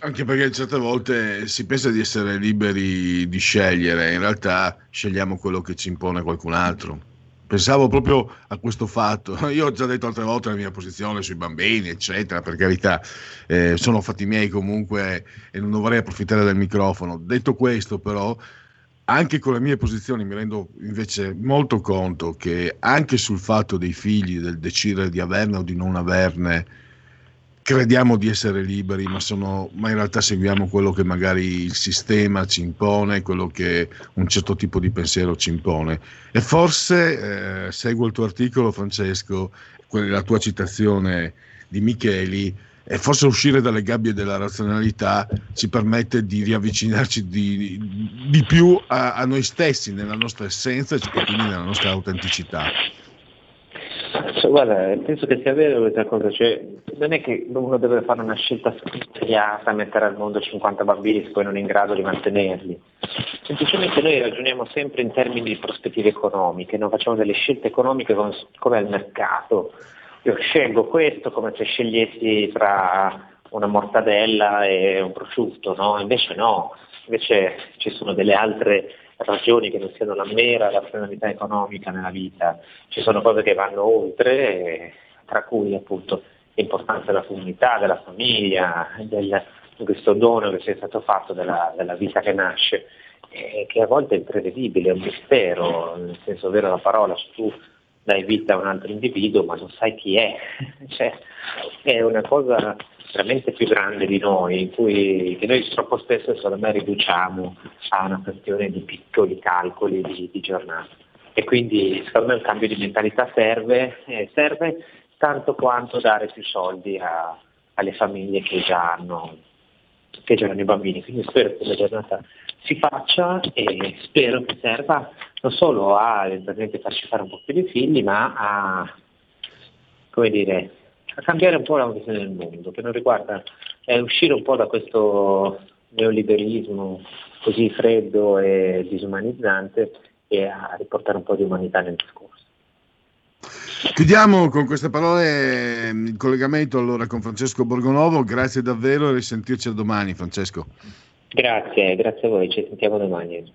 Anche perché certe volte si pensa di essere liberi di scegliere, in realtà scegliamo quello che ci impone qualcun altro. Pensavo proprio a questo fatto. Io ho già detto altre volte la mia posizione sui bambini, eccetera, per carità, eh, sono fatti miei comunque e non dovrei approfittare del microfono. Detto questo, però, anche con le mie posizioni mi rendo invece molto conto che anche sul fatto dei figli, del decidere di averne o di non averne, crediamo di essere liberi, ma, sono, ma, in realtà seguiamo quello che magari il sistema ci impone, quello che un certo tipo di pensiero ci impone. E forse, eh, seguo il tuo articolo Francesco, la tua citazione di Micheli, e forse uscire dalle gabbie della razionalità ci permette di riavvicinarci di, di più a, a, noi stessi, nella nostra essenza e quindi nella nostra autenticità. Cioè, guarda, penso che sia vero questa cosa, cioè, non è che uno deve fare una scelta scriteriata, mettere al mondo 50 bambini se poi non è in grado di mantenerli. Semplicemente noi ragioniamo sempre in termini di prospettive economiche, non facciamo delle scelte economiche come, come al mercato io scelgo questo come se scegliessi tra una mortadella e un prosciutto, no? Invece no, invece ci sono delle altre ragioni che non siano la mera razionalità economica nella vita, ci sono cose che vanno oltre, tra cui appunto l'importanza della comunità, della famiglia, del, di questo dono che sia stato fatto della, della vita che nasce, e che a volte è imprevedibile, è un mistero, nel senso vero della parola, tu dai vita a un altro individuo ma non sai chi è, cioè, è una cosa veramente più grande di noi, in cui noi troppo spesso secondo me riduciamo a una questione di piccoli calcoli di, di giornata. E quindi secondo me un cambio di mentalità serve, eh, serve tanto quanto dare più soldi a, alle famiglie che già hanno che giocano i bambini, quindi spero che la giornata si faccia e spero che serva non solo a farci fare un po' più di figli, ma a, come dire, a cambiare un po' la visione del mondo, che non riguarda, è uscire un po' da questo neoliberismo così freddo e disumanizzante e a riportare un po' di umanità nel discorso. Chiudiamo con queste parole il collegamento allora con Francesco Borgonovo, grazie davvero e risentirci a domani Francesco. Grazie, grazie a voi, ci sentiamo domani.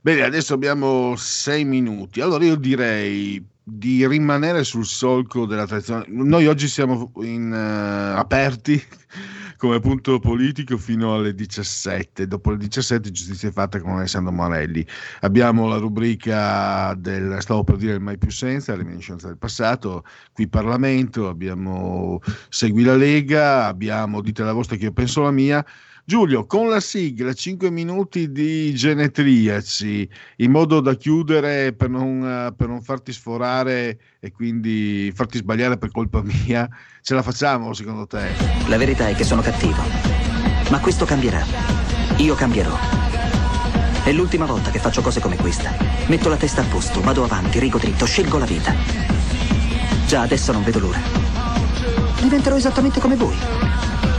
Bene, adesso abbiamo sei minuti. Allora io direi di rimanere sul solco della tradizione. Noi oggi siamo in, uh, aperti come punto politico fino alle 17. Dopo le 17 giustizia è fatta con Alessandro Morelli. Abbiamo la rubrica del, stavo per dire il mai più senza, reminiscenza del passato, qui Parlamento, abbiamo Segui la Lega, abbiamo Dite la vostra che io penso la mia Giulio, con la sigla 5 minuti di genetriaci, in modo da chiudere per non, per non farti sforare e quindi farti sbagliare per colpa mia, ce la facciamo secondo te? La verità è che sono cattivo, ma questo cambierà. Io cambierò. È l'ultima volta che faccio cose come questa. Metto la testa a posto, vado avanti, rigo dritto, scelgo la vita. Già adesso non vedo l'ora. Diventerò esattamente come voi.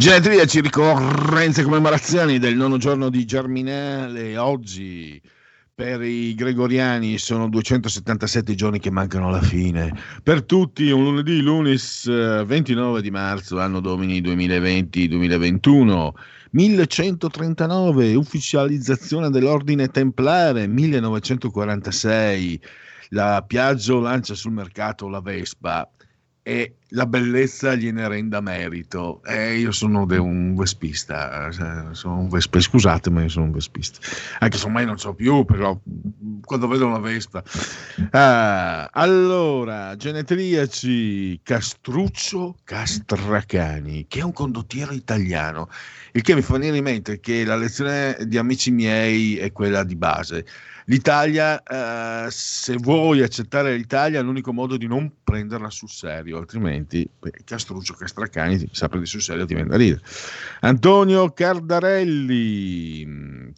Genetriaci, ricorrenze e commemorazioni del nono giorno di Germinale. Oggi per i gregoriani sono 277 giorni che mancano alla fine. Per tutti un lunedì, lunis 29 di marzo, anno domini 2020-2021. 1139, ufficializzazione dell'ordine templare, 1946. La Piaggio lancia sul mercato la Vespa e la bellezza gliene renda merito. Eh, io sono de un vespista, eh, sono un vespa, scusatemi, io sono un vespista, anche se ormai non so più, però quando vedo una vespa. Ah, allora, genetriaci, Castruccio Castracani, che è un condottiero italiano, il che mi fa venire in mente che la lezione di amici miei è quella di base l'Italia, eh, se vuoi accettare l'Italia, l'unico modo di non prenderla sul serio, altrimenti Castruccio Castracani sa prendere sul serio ti viene da ridere. Antonio Cardarelli,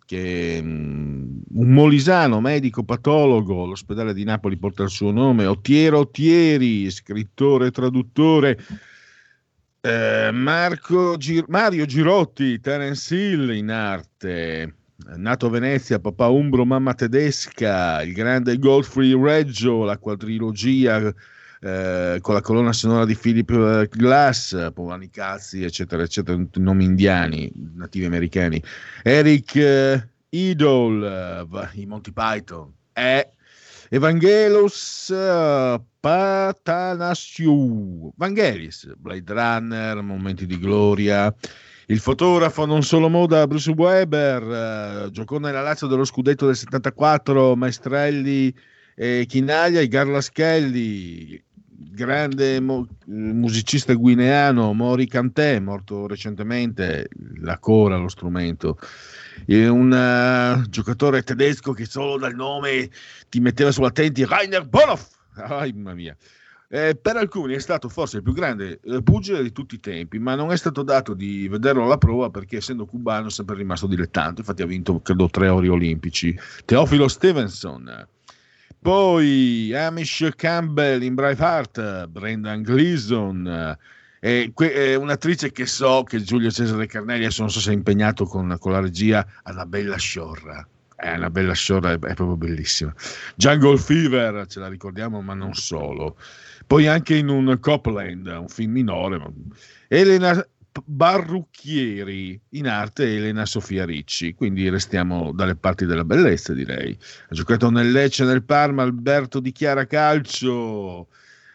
che um, un molisano, medico patologo, l'ospedale di Napoli porta il suo nome, Otiero Otieri, scrittore e traduttore. Eh, Gir- Mario Girotti, Terence Hill in arte, nato a Venezia, papà umbro, mamma tedesca, il grande Godfrey Reggio, la quadrilogia eh, con la colonna sonora di Philip eh, Glass, Polani Cazzi, eccetera, eccetera, nomi indiani, nativi americani. Eric eh, Idol, eh, i Monty Python, è Evangelos uh, Patanasiu, Vangelis, Blade Runner, Momenti di Gloria, il fotografo non solo moda Bruce Weber, eh, giocò nella Lazio dello scudetto del 74, Maestrelli e Chinaglia, Garlaschelli, grande mo- musicista guineano Mori Cantè, morto recentemente, la cora, lo strumento, e un uh, giocatore tedesco che solo dal nome ti metteva sull'attenti, Rainer Bonhoff, ai mamma mia, eh, per alcuni è stato forse il più grande eh, pugile di tutti i tempi, ma non è stato dato di vederlo alla prova perché essendo cubano è sempre rimasto dilettante, infatti ha vinto credo tre ori olimpici. Teofilo Stevenson, poi Amish Campbell in Braveheart, Brendan Gleason, eh, que- un'attrice che so che Giulio Cesare Carnelli, adesso non so se è impegnato con, con la regia, Annabella Sciorra. È una bella sciorra, è proprio bellissima. Jungle Fever, ce la ricordiamo, ma non solo poi anche in un Copland, un film minore. Elena Barrucchieri, in arte Elena Sofia Ricci, quindi restiamo dalle parti della bellezza direi. Ha giocato nel Lecce, nel Parma, Alberto di Chiara Calcio,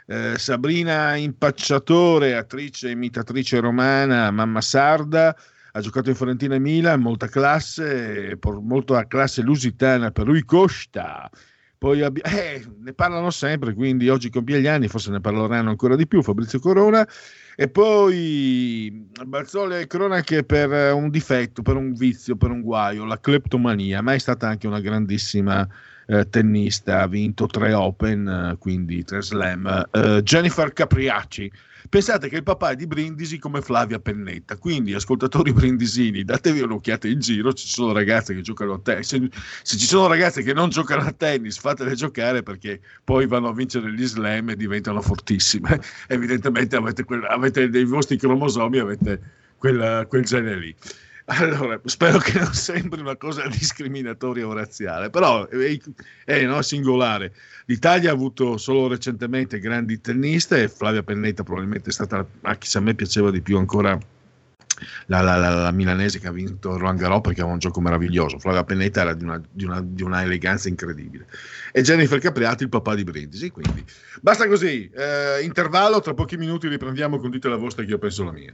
eh, Sabrina Impacciatore, attrice e imitatrice romana, mamma sarda, ha giocato in Fiorentina e Milan, molta classe, molta classe lusitana per lui Costa. Poi abbi- eh, ne parlano sempre, quindi oggi compie gli anni, forse ne parleranno ancora di più. Fabrizio Corona. E poi balzò le cronache per un difetto, per un vizio, per un guaio, la cleptomania, ma è stata anche una grandissima eh, tennista, ha vinto tre Open, eh, quindi tre slam. Eh, Jennifer Capriacci, Pensate che il papà è di Brindisi come Flavia Pennetta, quindi ascoltatori brindisini, datevi un'occhiata in giro, ci sono ragazze che giocano a tennis, se, se, ci sono ragazze che non giocano a tennis, fatele giocare perché poi vanno a vincere gli slam e diventano fortissime. Evidentemente avete, quel, avete dei vostri cromosomi, avete quel, quel genere lì. Allora, spero che non sembri una cosa discriminatoria o razziale, però è, è no, singolare. L'Italia ha avuto solo recentemente grandi tenniste e Flavia Pennetta probabilmente è stata, anche se a me piaceva di più ancora la, la, la, la, milanese che ha vinto Roland Garros perché aveva un gioco meraviglioso. Flavia Pennetta era di una, di, una, di una, eleganza incredibile. E Jennifer Capriati, il papà di Brindisi. Quindi basta così. Eh, intervallo, tra pochi minuti riprendiamo con dite la vostra che io penso la mia.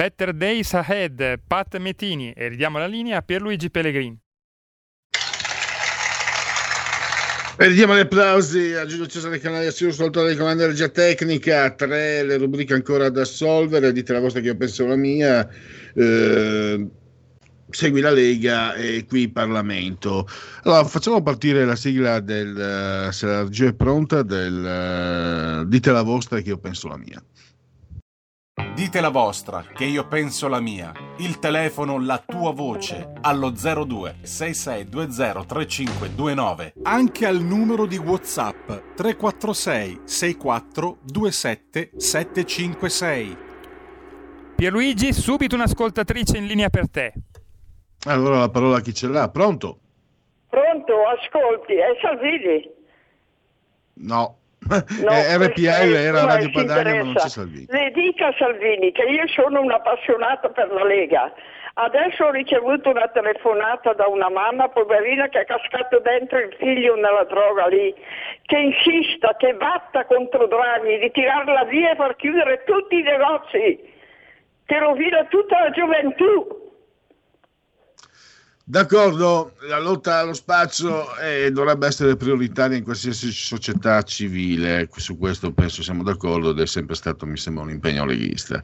Better Days Ahead, Pat Metini e ridiamo la linea a Pierluigi Pellegrini. E ridiamo gli applausi a Giulio Cesare Canaria sul solito del comando energia tecnica, tre le rubriche ancora da solvere, dite la vostra che io penso la mia. Eh, segui la Lega e qui Parlamento. Allora, facciamo partire la sigla del, se la regia è pronta, del dite la vostra che io penso la mia. Dite la vostra, che io penso la mia. Il telefono, la tua voce, allo 02 6620 3529. Anche al numero di WhatsApp 346 64 27 756. Pierluigi, subito un'ascoltatrice in linea per te. Allora la parola a chi ce l'ha? Pronto? Pronto, ascolti, è Salvini. No, No, eh, RPL era Radio Padania ma non c'è Salvini. Le dica a Salvini che io sono un'appassionata per la Lega. Adesso ho ricevuto una telefonata da una mamma poverina che è cascato dentro il figlio nella droga lì, che insista, che batta contro Draghi, di tirarla via e far chiudere tutti i negozi, che rovina tutta la gioventù. D'accordo, la lotta allo spazio eh, dovrebbe essere prioritaria in qualsiasi società civile, su questo penso siamo d'accordo ed è sempre stato, mi sembra, un impegno leghista.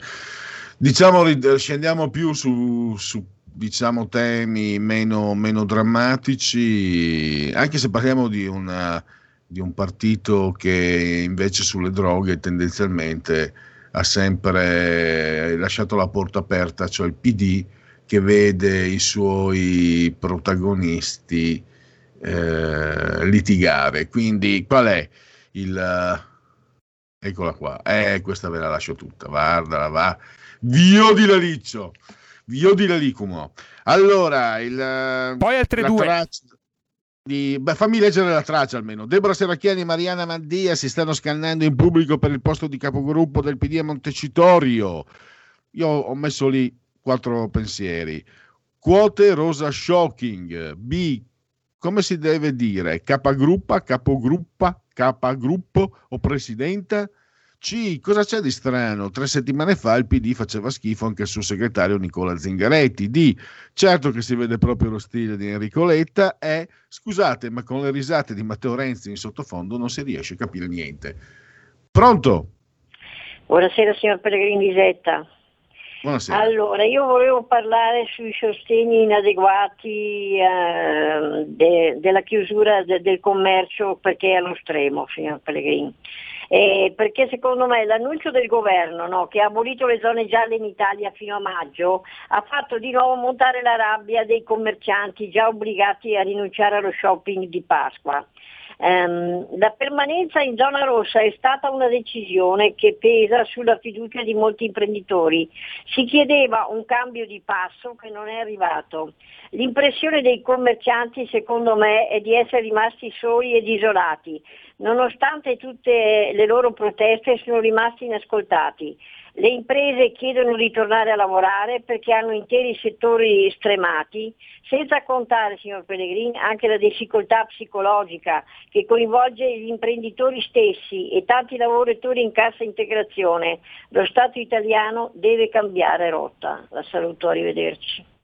Diciamo, scendiamo più su, su diciamo, temi meno, meno, drammatici, anche se parliamo di, una, di un partito che invece sulle droghe tendenzialmente ha sempre lasciato la porta aperta, cioè il PD che vede i suoi protagonisti eh, litigare. Quindi qual è il... Eccola qua, eh, questa ve la lascio tutta, guardala, va. Vio di Laliccio, Vio di Lalicumo. Allora, il... Poi altre due. Traccia di... Beh, fammi leggere la traccia almeno. Deborah Serracchiani e Mariana Mandia si stanno scannando in pubblico per il posto di capogruppo del PD a Montecitorio. Io ho messo lì quattro pensieri. Quote rosa shocking. B. Come si deve dire? Capogruppa, capogruppa, capogruppo o presidente? C. Cosa c'è di strano? Tre settimane fa il PD faceva schifo anche al suo segretario Nicola Zingaretti. D. Certo che si vede proprio lo stile di Enrico Letta. E. Scusate, ma con le risate di Matteo Renzi in sottofondo non si riesce a capire niente. Pronto? Buonasera signor Pellegrini Lisetta. Buonasera. Allora, io volevo parlare sui sostegni inadeguati eh, de, della chiusura de, del commercio perché è allo stremo, signor Pellegrini. Eh, perché secondo me l'annuncio del governo no, che ha abolito le zone gialle in Italia fino a maggio ha fatto di nuovo montare la rabbia dei commercianti già obbligati a rinunciare allo shopping di Pasqua. Ehm, la permanenza in zona rossa è stata una decisione che pesa sulla fiducia di molti imprenditori. Si chiedeva un cambio di passo che non è arrivato. L'impressione dei commercianti, secondo me, è di essere rimasti soli ed isolati. Nonostante tutte le loro proteste sono rimasti inascoltati. Le imprese chiedono di tornare a lavorare perché hanno interi settori stremati, senza contare, signor Pellegrini, anche la difficoltà psicologica che coinvolge gli imprenditori stessi e tanti lavoratori in cassa integrazione. Lo Stato italiano deve cambiare rotta. La saluto, arrivederci.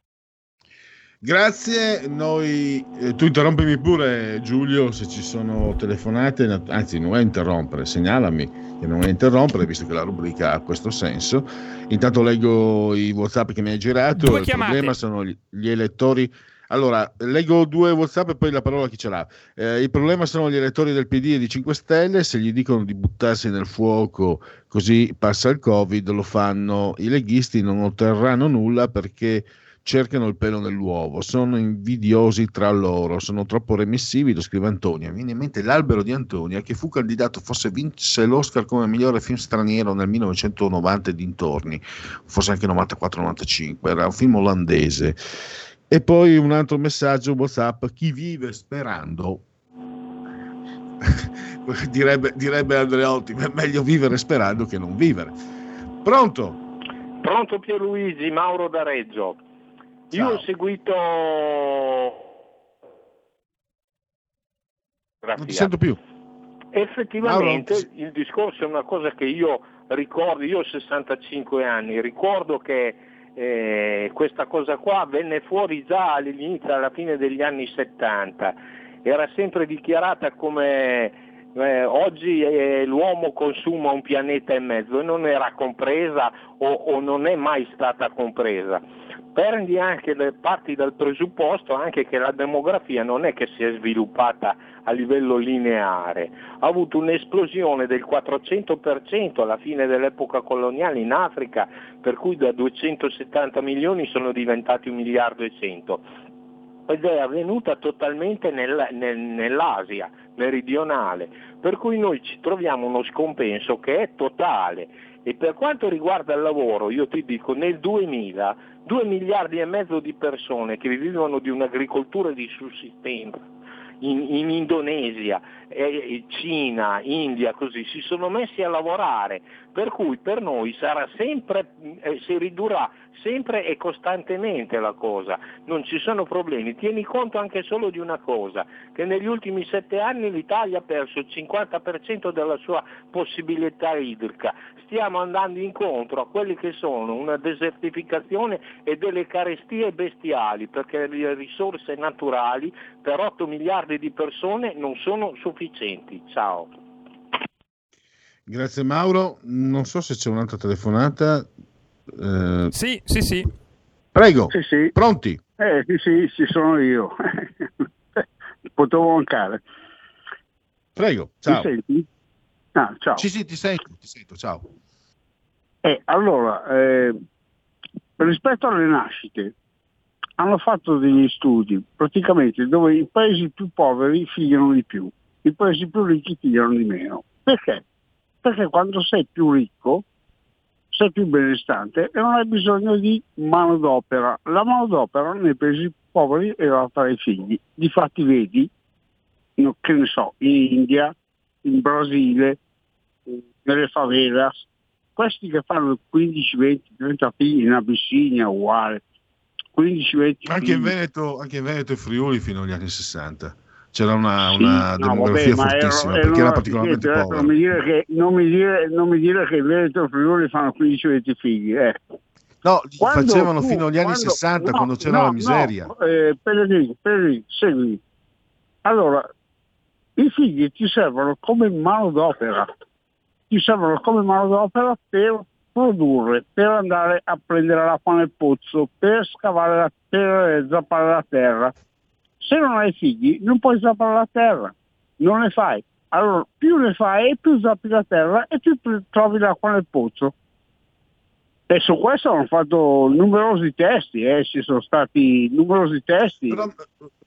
Grazie, noi, eh, tu interrompimi pure Giulio se ci sono telefonate, anzi non è interrompere, segnalami che non è interrompere visto che la rubrica ha questo senso. Intanto leggo i Whatsapp che mi hai girato, Due il chiamate. problema sono gli, gli elettori. Allora, leggo due Whatsapp e poi la parola a chi ce l'ha. Eh, il problema sono gli elettori del PD e di 5 Stelle, se gli dicono di buttarsi nel fuoco così passa il Covid, lo fanno. I leghisti non otterranno nulla perché cercano il pelo nell'uovo, sono invidiosi tra loro, sono troppo remissivi, lo scrive Antonia. Mi viene in mente l'albero di Antonia che fu candidato, forse vinse l'Oscar come migliore film straniero nel 1990 e dintorni, forse anche 94-95, era un film olandese. E poi un altro messaggio WhatsApp, chi vive sperando direbbe, direbbe Andreotti, è meglio vivere sperando che non vivere. Pronto? Pronto Pierluigi, Mauro da Reggio. Io ho seguito... Non ti sento più. Effettivamente Mauro, il discorso è una cosa che io ricordo, io ho 65 anni, ricordo che eh, questa cosa qua venne fuori già all'inizio, alla fine degli anni 70, era sempre dichiarata come eh, oggi eh, l'uomo consuma un pianeta e mezzo e non era compresa o, o non è mai stata compresa. Prendi anche le parti dal presupposto anche che la demografia non è che si è sviluppata a livello lineare, ha avuto un'esplosione del 400% alla fine dell'epoca coloniale in Africa, per cui da 270 milioni sono diventati un miliardo e cento. Ed è avvenuta totalmente nel, nel, nell'Asia meridionale, per cui noi ci troviamo uno scompenso che è totale e per quanto riguarda il lavoro, io ti dico, nel 2000 2 miliardi e mezzo di persone che vivevano di un'agricoltura di sussistenza in, in Indonesia, eh, Cina, India, così, si sono messi a lavorare, per cui per noi sarà sempre, eh, si ridurrà sempre e costantemente la cosa, non ci sono problemi. Tieni conto anche solo di una cosa, che negli ultimi sette anni l'Italia ha perso il 50% della sua possibilità idrica. Stiamo andando incontro a quelli che sono una desertificazione e delle carestie bestiali, perché le risorse naturali per 8 miliardi di persone non sono sufficienti. Ciao. Grazie Mauro, non so se c'è un'altra telefonata. Eh, Sì, sì, sì. Prego, Sì, sì. pronti? Eh, sì, sì, ci sono io. Potevo mancare. Prego, ciao. senti? Ah, ciao. Sì, sì, ti sento, ti sento, ciao. Eh, allora, eh, rispetto alle nascite, hanno fatto degli studi praticamente dove i paesi più poveri figliano di più, i paesi più ricchi figliano di meno. Perché? Perché quando sei più ricco sei più benestante e non hai bisogno di manodopera. La manodopera nei paesi poveri era per i figli. Difatti vedi, che ne so, in India, in Brasile, nelle favelas, questi che fanno 15, 20, 30 figli in Abissinia uguale, 15, 20 Anche in Veneto, anche in Veneto e Friuli fino agli anni 60 c'era una, Sì, una no, demografia vabbè, ma fortissima erano- perché era particolarmente povera. Non mi dire che, non mi dire, non mi dire che Veneto e Friuli fanno 15-20 figli. eh. No, Quando facevano tu- fino agli anni quando- 60 no, quando c'era no, la miseria. No, eh, Pellegrini, Pellegrini, segui. Allora, i figli ti servono come manodopera, ti servono come manodopera per produrre, per andare a prendere l'acqua nel pozzo, per scavare, la, per zappare la terra. Se non hai figli non puoi zappare la terra, non ne fai. Allora, più ne fai, più zappi la terra e più trovi l'acqua nel pozzo. E su questo hanno fatto numerosi testi, eh, ci sono stati numerosi testi.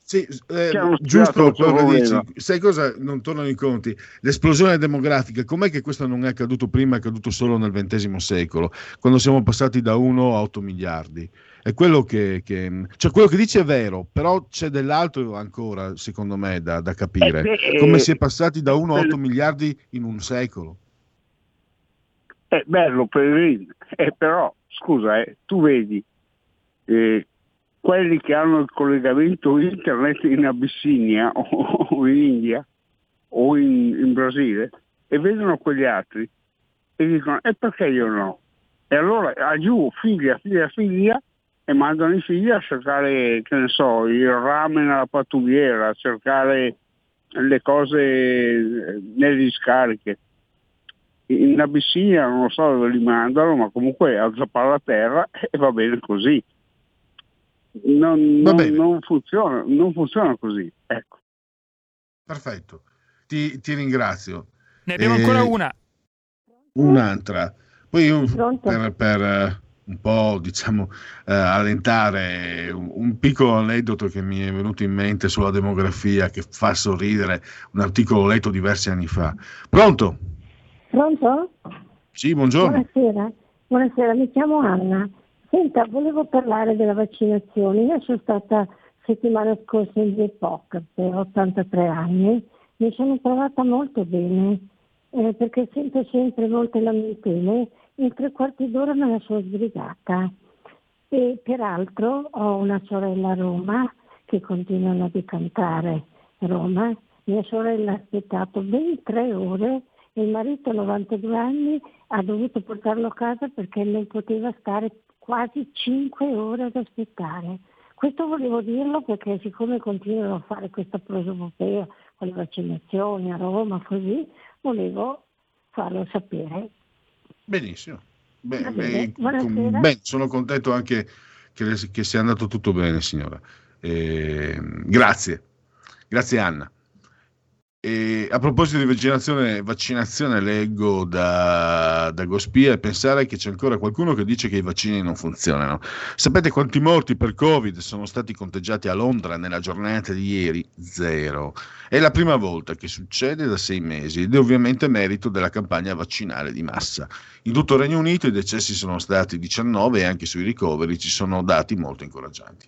Sì, eh, giusto quello che dici. Sai cosa? Non tornano i conti. L'esplosione demografica, com'è che questo non è accaduto prima, è accaduto solo nel XX secolo, quando siamo passati da 1 a 8 miliardi? È quello che, che, cioè quello che dice è vero, però c'è dell'altro ancora, secondo me, da, da capire. Eh, Come si è passati da 1 a 8 miliardi in un secolo? È bello, per, eh, però, scusa, eh, tu vedi eh, quelli che hanno il collegamento internet in Abissinia o in India o in, in Brasile e vedono quegli altri e dicono e perché io no? E allora giù figlia, figlia, figlia e mandano i figli a cercare, che ne so, il ramen alla pattugliera, a cercare le cose nelle discariche. In Abissinia non so dove li mandano, ma comunque a zappare la terra e va bene così non, non, non, funziona, non funziona così. Ecco. Perfetto, ti, ti ringrazio. Ne abbiamo eh, ancora una. Un'altra. Poi io per, per eh, un po' diciamo eh, allentare un, piccolo aneddoto che mi è venuto in mente sulla demografia che fa sorridere, un articolo letto diversi anni fa. Pronto? Pronto? Sì, buongiorno. Buonasera, buonasera, mi chiamo Anna. Senta, volevo parlare della vaccinazione. Io sono stata settimana scorsa in Zepoc per 83 anni, mi sono trovata molto bene eh, perché sento sempre molte lamentele, in tre quarti d'ora me la sono sbrigata. E peraltro ho una sorella a Roma che continuano a decantare Roma. Mia sorella ha aspettato ben tre ore e il marito, 92 anni, ha dovuto portarlo a casa perché non poteva stare quasi 5 ore ad aspettare. Questo volevo dirlo perché siccome continuano a fare questa prosopopea con le vaccinazioni a Roma, così, volevo farlo sapere. Benissimo. Beh, beh, beh, sono contento anche che, che, sia andato tutto bene, signora. Eh, grazie. Grazie Anna. E a proposito di vaccinazione, vaccinazione leggo da, da Gospia e pensare che c'è ancora qualcuno che dice che i vaccini non funzionano. Sapete quanti morti per Covid sono stati conteggiati a Londra nella giornata di ieri? Zero. È la prima volta che succede da sei mesi ed è ovviamente merito della campagna vaccinale di massa. In tutto il Regno Unito i decessi sono stati 19 e anche sui ricoveri ci sono dati molto incoraggianti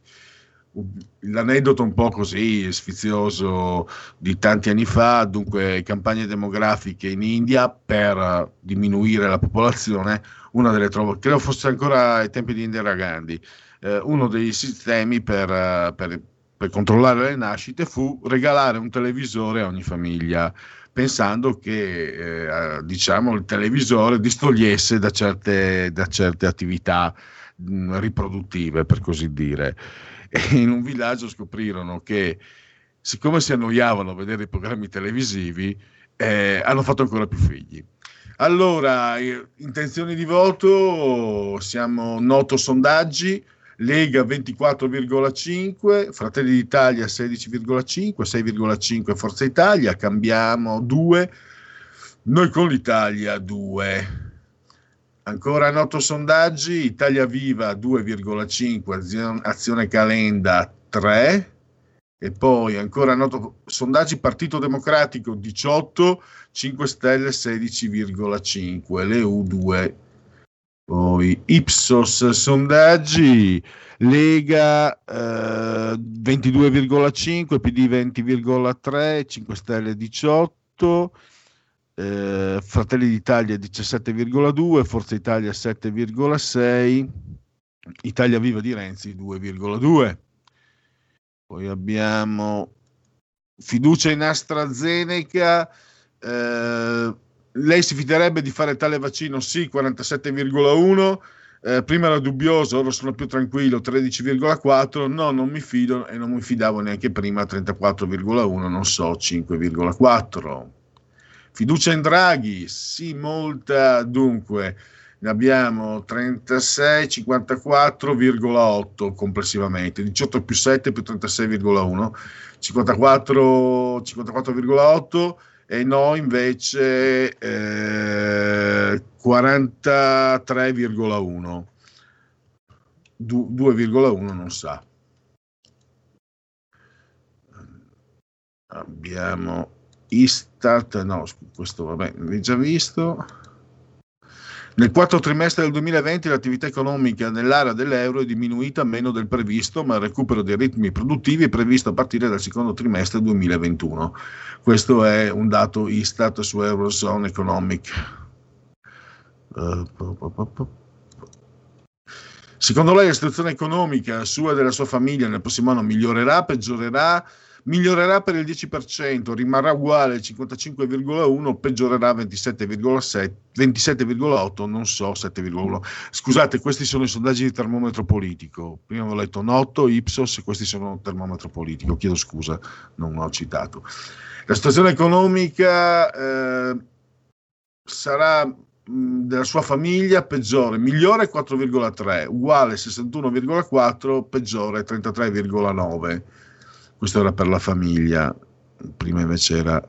l'aneddoto un po' così sfizioso di tanti anni fa, dunque campagne demografiche in India per diminuire la popolazione, una delle trovo, credo fosse ancora ai tempi di Indira Gandhi, eh, uno dei sistemi per, per, per controllare le nascite fu regalare un televisore a ogni famiglia pensando che eh, diciamo, il televisore distogliesse da certe, da certe attività mh, riproduttive, per così dire e in un villaggio scoprirono che siccome si annoiavano a vedere i programmi televisivi, eh, hanno fatto ancora più figli. Allora, intenzioni di voto, siamo noto sondaggi, Lega 24,5, Fratelli d'Italia 16,5, 6,5 Forza Italia, cambiamo 2, noi con l'Italia 2. Ancora noto sondaggi, Italia Viva 2,5, Azione Calenda 3 e poi ancora noto sondaggi Partito Democratico 18, 5 Stelle 16,5, le U2. Poi Ipsos sondaggi, Lega eh, 22,5, PD 20,3, 5 Stelle 18 eh, Fratelli d'Italia 17,2, Forza Italia 7,6, Italia Viva di Renzi 2,2. Poi abbiamo fiducia in AstraZeneca. Eh, lei si fiderebbe di fare tale vaccino? Sì, 47,1. Eh, prima era dubbioso, ora sono più tranquillo, 13,4. No, non mi fido e non mi fidavo neanche prima, 34,1, non so, 5,4. Fiducia in Draghi, sì, molta, dunque ne abbiamo 36, 54,8 complessivamente, 18 più 7 più 36,1, 54, 54,8 e no invece eh, 43,1, 2,1 non sa. abbiamo Istat, no, questo vabbè, l'hai già visto. Nel quarto trimestre del 2020 l'attività economica nell'area dell'euro è diminuita meno del previsto, ma il recupero dei ritmi produttivi è previsto a partire dal secondo trimestre 2021. Questo è un dato Istat su Eurozone Economic. Secondo lei la situazione economica sua e della sua famiglia nel prossimo anno migliorerà, peggiorerà? Migliorerà per il 10%, rimarrà uguale al 55,1, peggiorerà 27,7, 27,8, non so 7,1. Scusate, questi sono i sondaggi di termometro politico. Prima ho letto Notto, Ipsos, questi sono termometro politico. Chiedo scusa, non ho citato. La situazione economica eh, sarà della sua famiglia peggiore, migliore 4,3, uguale 61,4, peggiore 33,9 questo era per la famiglia, prima invece era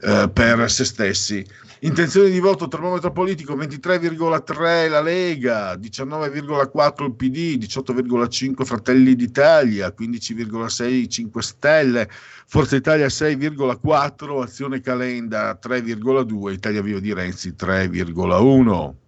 eh, per se stessi. Intenzioni di voto termometro politico 23,3 la Lega, 19,4 il PD, 18,5 Fratelli d'Italia, 15,6 5 Stelle, Forza Italia 6,4, Azione Calenda 3,2, Italia Viva di Renzi 3,1.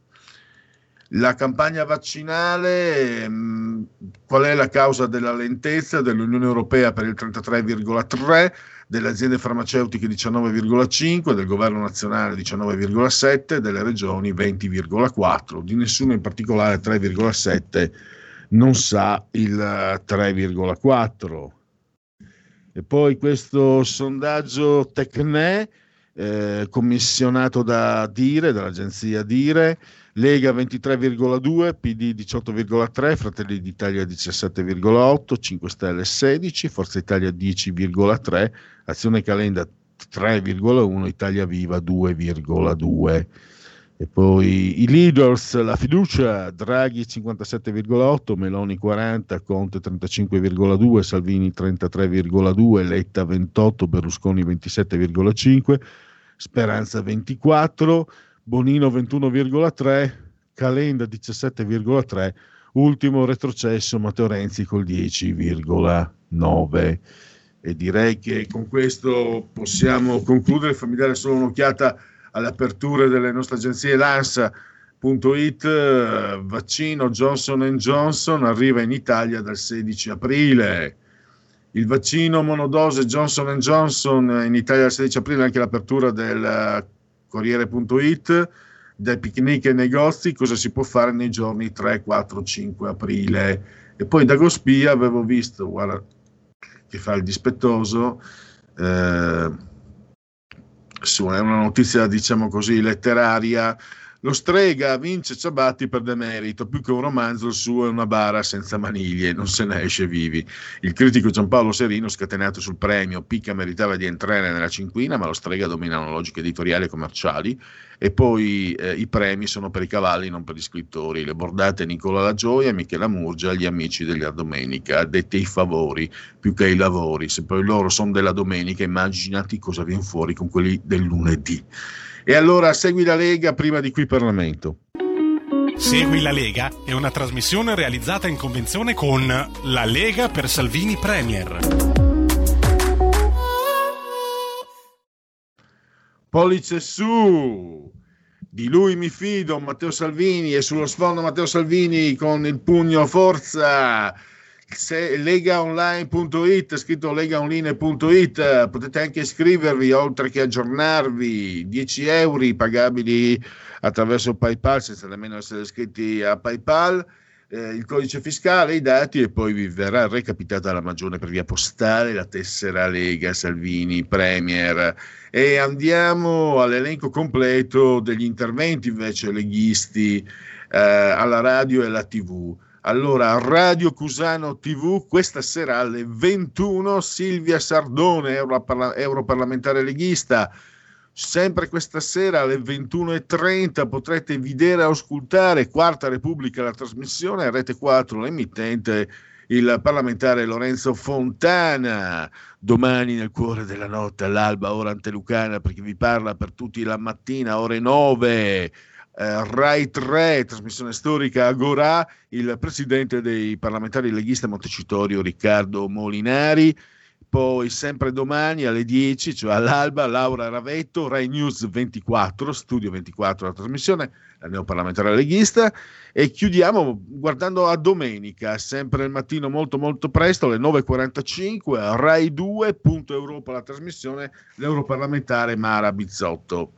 La campagna vaccinale, mh, qual è la causa della lentezza dell'Unione Europea per il 33,3, delle aziende farmaceutiche 19,5, del governo nazionale 19,7, delle regioni 20,4, di nessuno in particolare 3,7 non sa il 3,4. E poi questo sondaggio Tecne, eh, commissionato da Dire, dall'agenzia Dire, Lega 23,2, PD 18,3, Fratelli d'Italia 17,8, 5 Stelle 16, Forza Italia 10,3, Azione Calenda 3,1, Italia Viva 2,2. E poi i leaders, la fiducia, Draghi 57,8, Meloni 40, Conte 35,2, Salvini 33,2, Letta 28, Berlusconi 27,5, Speranza 24, Bonino 21,3, Calenda 17,3, ultimo retrocesso Matteo Renzi col 10,9. E direi che con questo possiamo concludere, fammi dare solo un'occhiata alle aperture delle nostre agenzie Lansa.it, vaccino Johnson Johnson arriva in Italia dal 16 aprile. Il vaccino monodose Johnson Johnson in Italia dal 16 aprile, anche l'apertura del Corriere.it, dai picnic ai negozi, cosa si può fare nei giorni 3, 4, 5 aprile. E poi da Gospia avevo visto, guarda, che fa il dispettoso, eh, su, è una notizia, diciamo così, letteraria, lo strega vince Ciabatti per demerito, più che un romanzo il suo è una bara senza maniglie, non se ne esce vivi. Il critico Giampaolo Serino, scatenato sul premio, Picca meritava di entrare nella cinquina, ma lo strega dominano logiche editoriali e commerciali e poi eh, i premi sono per i cavalli, non per gli scrittori. Le bordate Nicola La Gioia, Michela Murgia, gli amici della domenica, addetti ai favori più che ai lavori. Se poi loro sono della domenica, immaginati cosa viene fuori con quelli del lunedì. E allora segui la Lega prima di qui Parlamento. Segui la Lega è una trasmissione realizzata in convenzione con La Lega per Salvini Premier. Pollice su! Di lui mi fido, Matteo Salvini, e sullo sfondo Matteo Salvini con il pugno forza legaonline.it, scritto legaonline.it, potete anche iscrivervi oltre che aggiornarvi, 10 euro pagabili attraverso PayPal senza nemmeno essere iscritti a PayPal, eh, il codice fiscale, i dati e poi vi verrà recapitata la magione per via postale, la tessera Lega, Salvini, Premier e andiamo all'elenco completo degli interventi invece leghisti eh, alla radio e alla tv. Allora, Radio Cusano TV, questa sera alle 21, Silvia Sardone, europarla- europarlamentare leghista. Sempre questa sera alle 21.30 potrete vedere e ascoltare Quarta Repubblica, la trasmissione, Rete 4, l'emittente, il parlamentare Lorenzo Fontana. Domani nel cuore della notte, all'alba, ora antelucana, perché vi parla per tutti la mattina, ore 9 eh, Rai 3, trasmissione storica Agorà, il presidente dei parlamentari leghisti Montecitorio Riccardo Molinari. poi sempre domani alle 10, cioè all'alba, Laura Ravetto, Rai News 24, Studio 24 la trasmissione, la neoparlamentare leghista, e chiudiamo guardando a domenica, sempre il mattino molto molto presto, alle 9.45, Rai 2, punto Europa la trasmissione, l'europarlamentare Mara Bizzotto.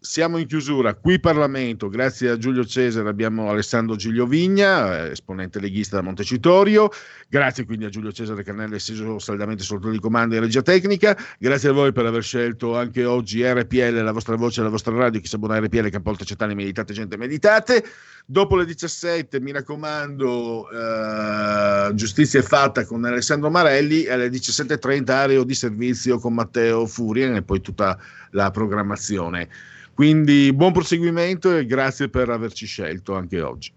siamo in chiusura. Qui Parlamento, grazie a Giulio Cesare abbiamo Alessandro Giglio Vigna, eh, esponente leghista da Montecitorio. Grazie quindi a Giulio Cesare Cannella, esteso saldamente sotto di comando e regia tecnica. Grazie a voi per aver scelto anche oggi RPL, la vostra voce, la vostra radio. Chi sa buona RPL, Campolta Cettani, meditate, gente, meditate. Dopo le 17, mi raccomando, eh, giustizia è fatta con Alessandro Marelli. Alle 17.30, areo di servizio con Matteo Furia e poi tutta la programmazione. Quindi buon proseguimento e grazie per averci scelto anche oggi.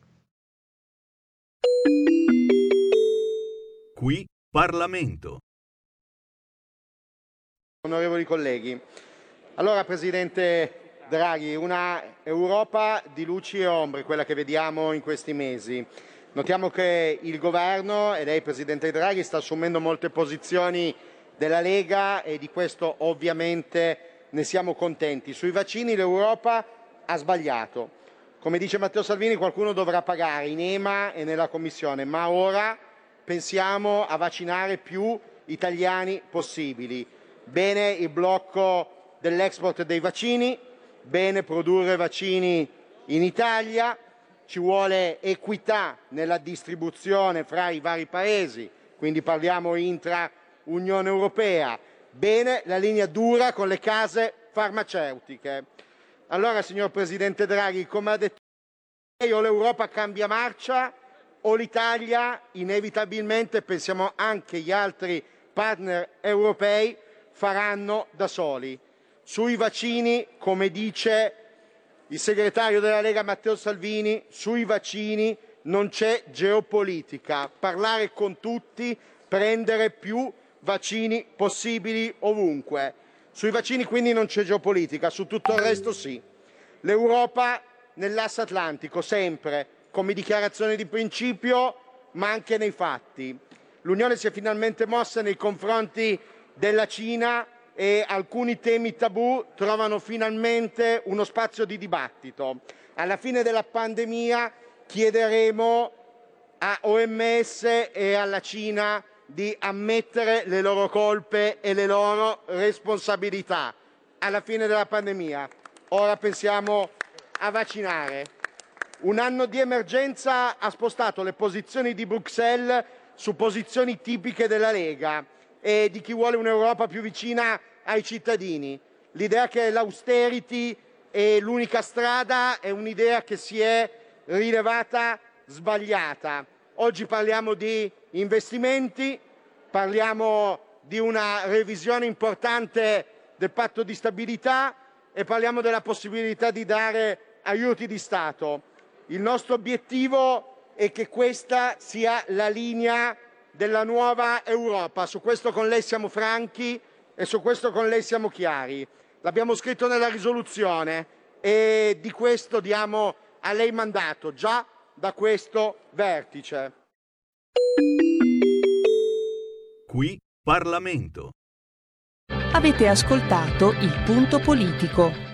Qui Parlamento. Onorevoli colleghi, allora Presidente Draghi, una Europa di luci e ombre, quella che vediamo in questi mesi. Notiamo che il governo e lei Presidente Draghi sta assumendo molte posizioni della Lega e di questo ovviamente ne siamo contenti. Sui vaccini l'Europa ha sbagliato. Come dice Matteo Salvini qualcuno dovrà pagare in EMA e nella Commissione, ma ora pensiamo a vaccinare più italiani possibili. Bene il blocco dell'export dei vaccini, bene produrre vaccini in Italia, ci vuole equità nella distribuzione fra i vari paesi, quindi parliamo intra Unione Europea, Bene la linea dura con le case farmaceutiche. Allora, signor Presidente Draghi, come ha detto lei, o l'Europa cambia marcia o l'Italia inevitabilmente, pensiamo anche gli altri partner europei, faranno da soli. Sui vaccini, come dice il segretario della Lega Matteo Salvini, sui vaccini non c'è geopolitica. Parlare con tutti, prendere più vaccini possibili ovunque. Sui vaccini quindi non c'è geopolitica, su tutto il resto sì. L'Europa nell'asse atlantico, sempre, come dichiarazione di principio, ma anche nei fatti. L'Unione si è finalmente mossa nei confronti della Cina e alcuni temi tabù trovano finalmente uno spazio di dibattito. Alla fine della pandemia chiederemo a OMS e alla Cina di ammettere le loro colpe e le loro responsabilità alla fine della pandemia. Ora pensiamo a vaccinare. Un anno di emergenza ha spostato le posizioni di Bruxelles su posizioni tipiche della Lega e di chi vuole un'Europa più vicina ai cittadini. L'idea che l'austerity è l'unica strada è un'idea che si è rilevata sbagliata. Oggi parliamo di investimenti, parliamo di una revisione importante del patto di stabilità e parliamo della possibilità di dare aiuti di Stato. Il nostro obiettivo è che questa sia la linea della nuova Europa. Su questo con lei siamo franchi e su questo con lei siamo chiari. L'abbiamo scritto nella risoluzione e di questo diamo a lei mandato già da questo vertice. Qui Parlamento. Avete ascoltato il punto politico.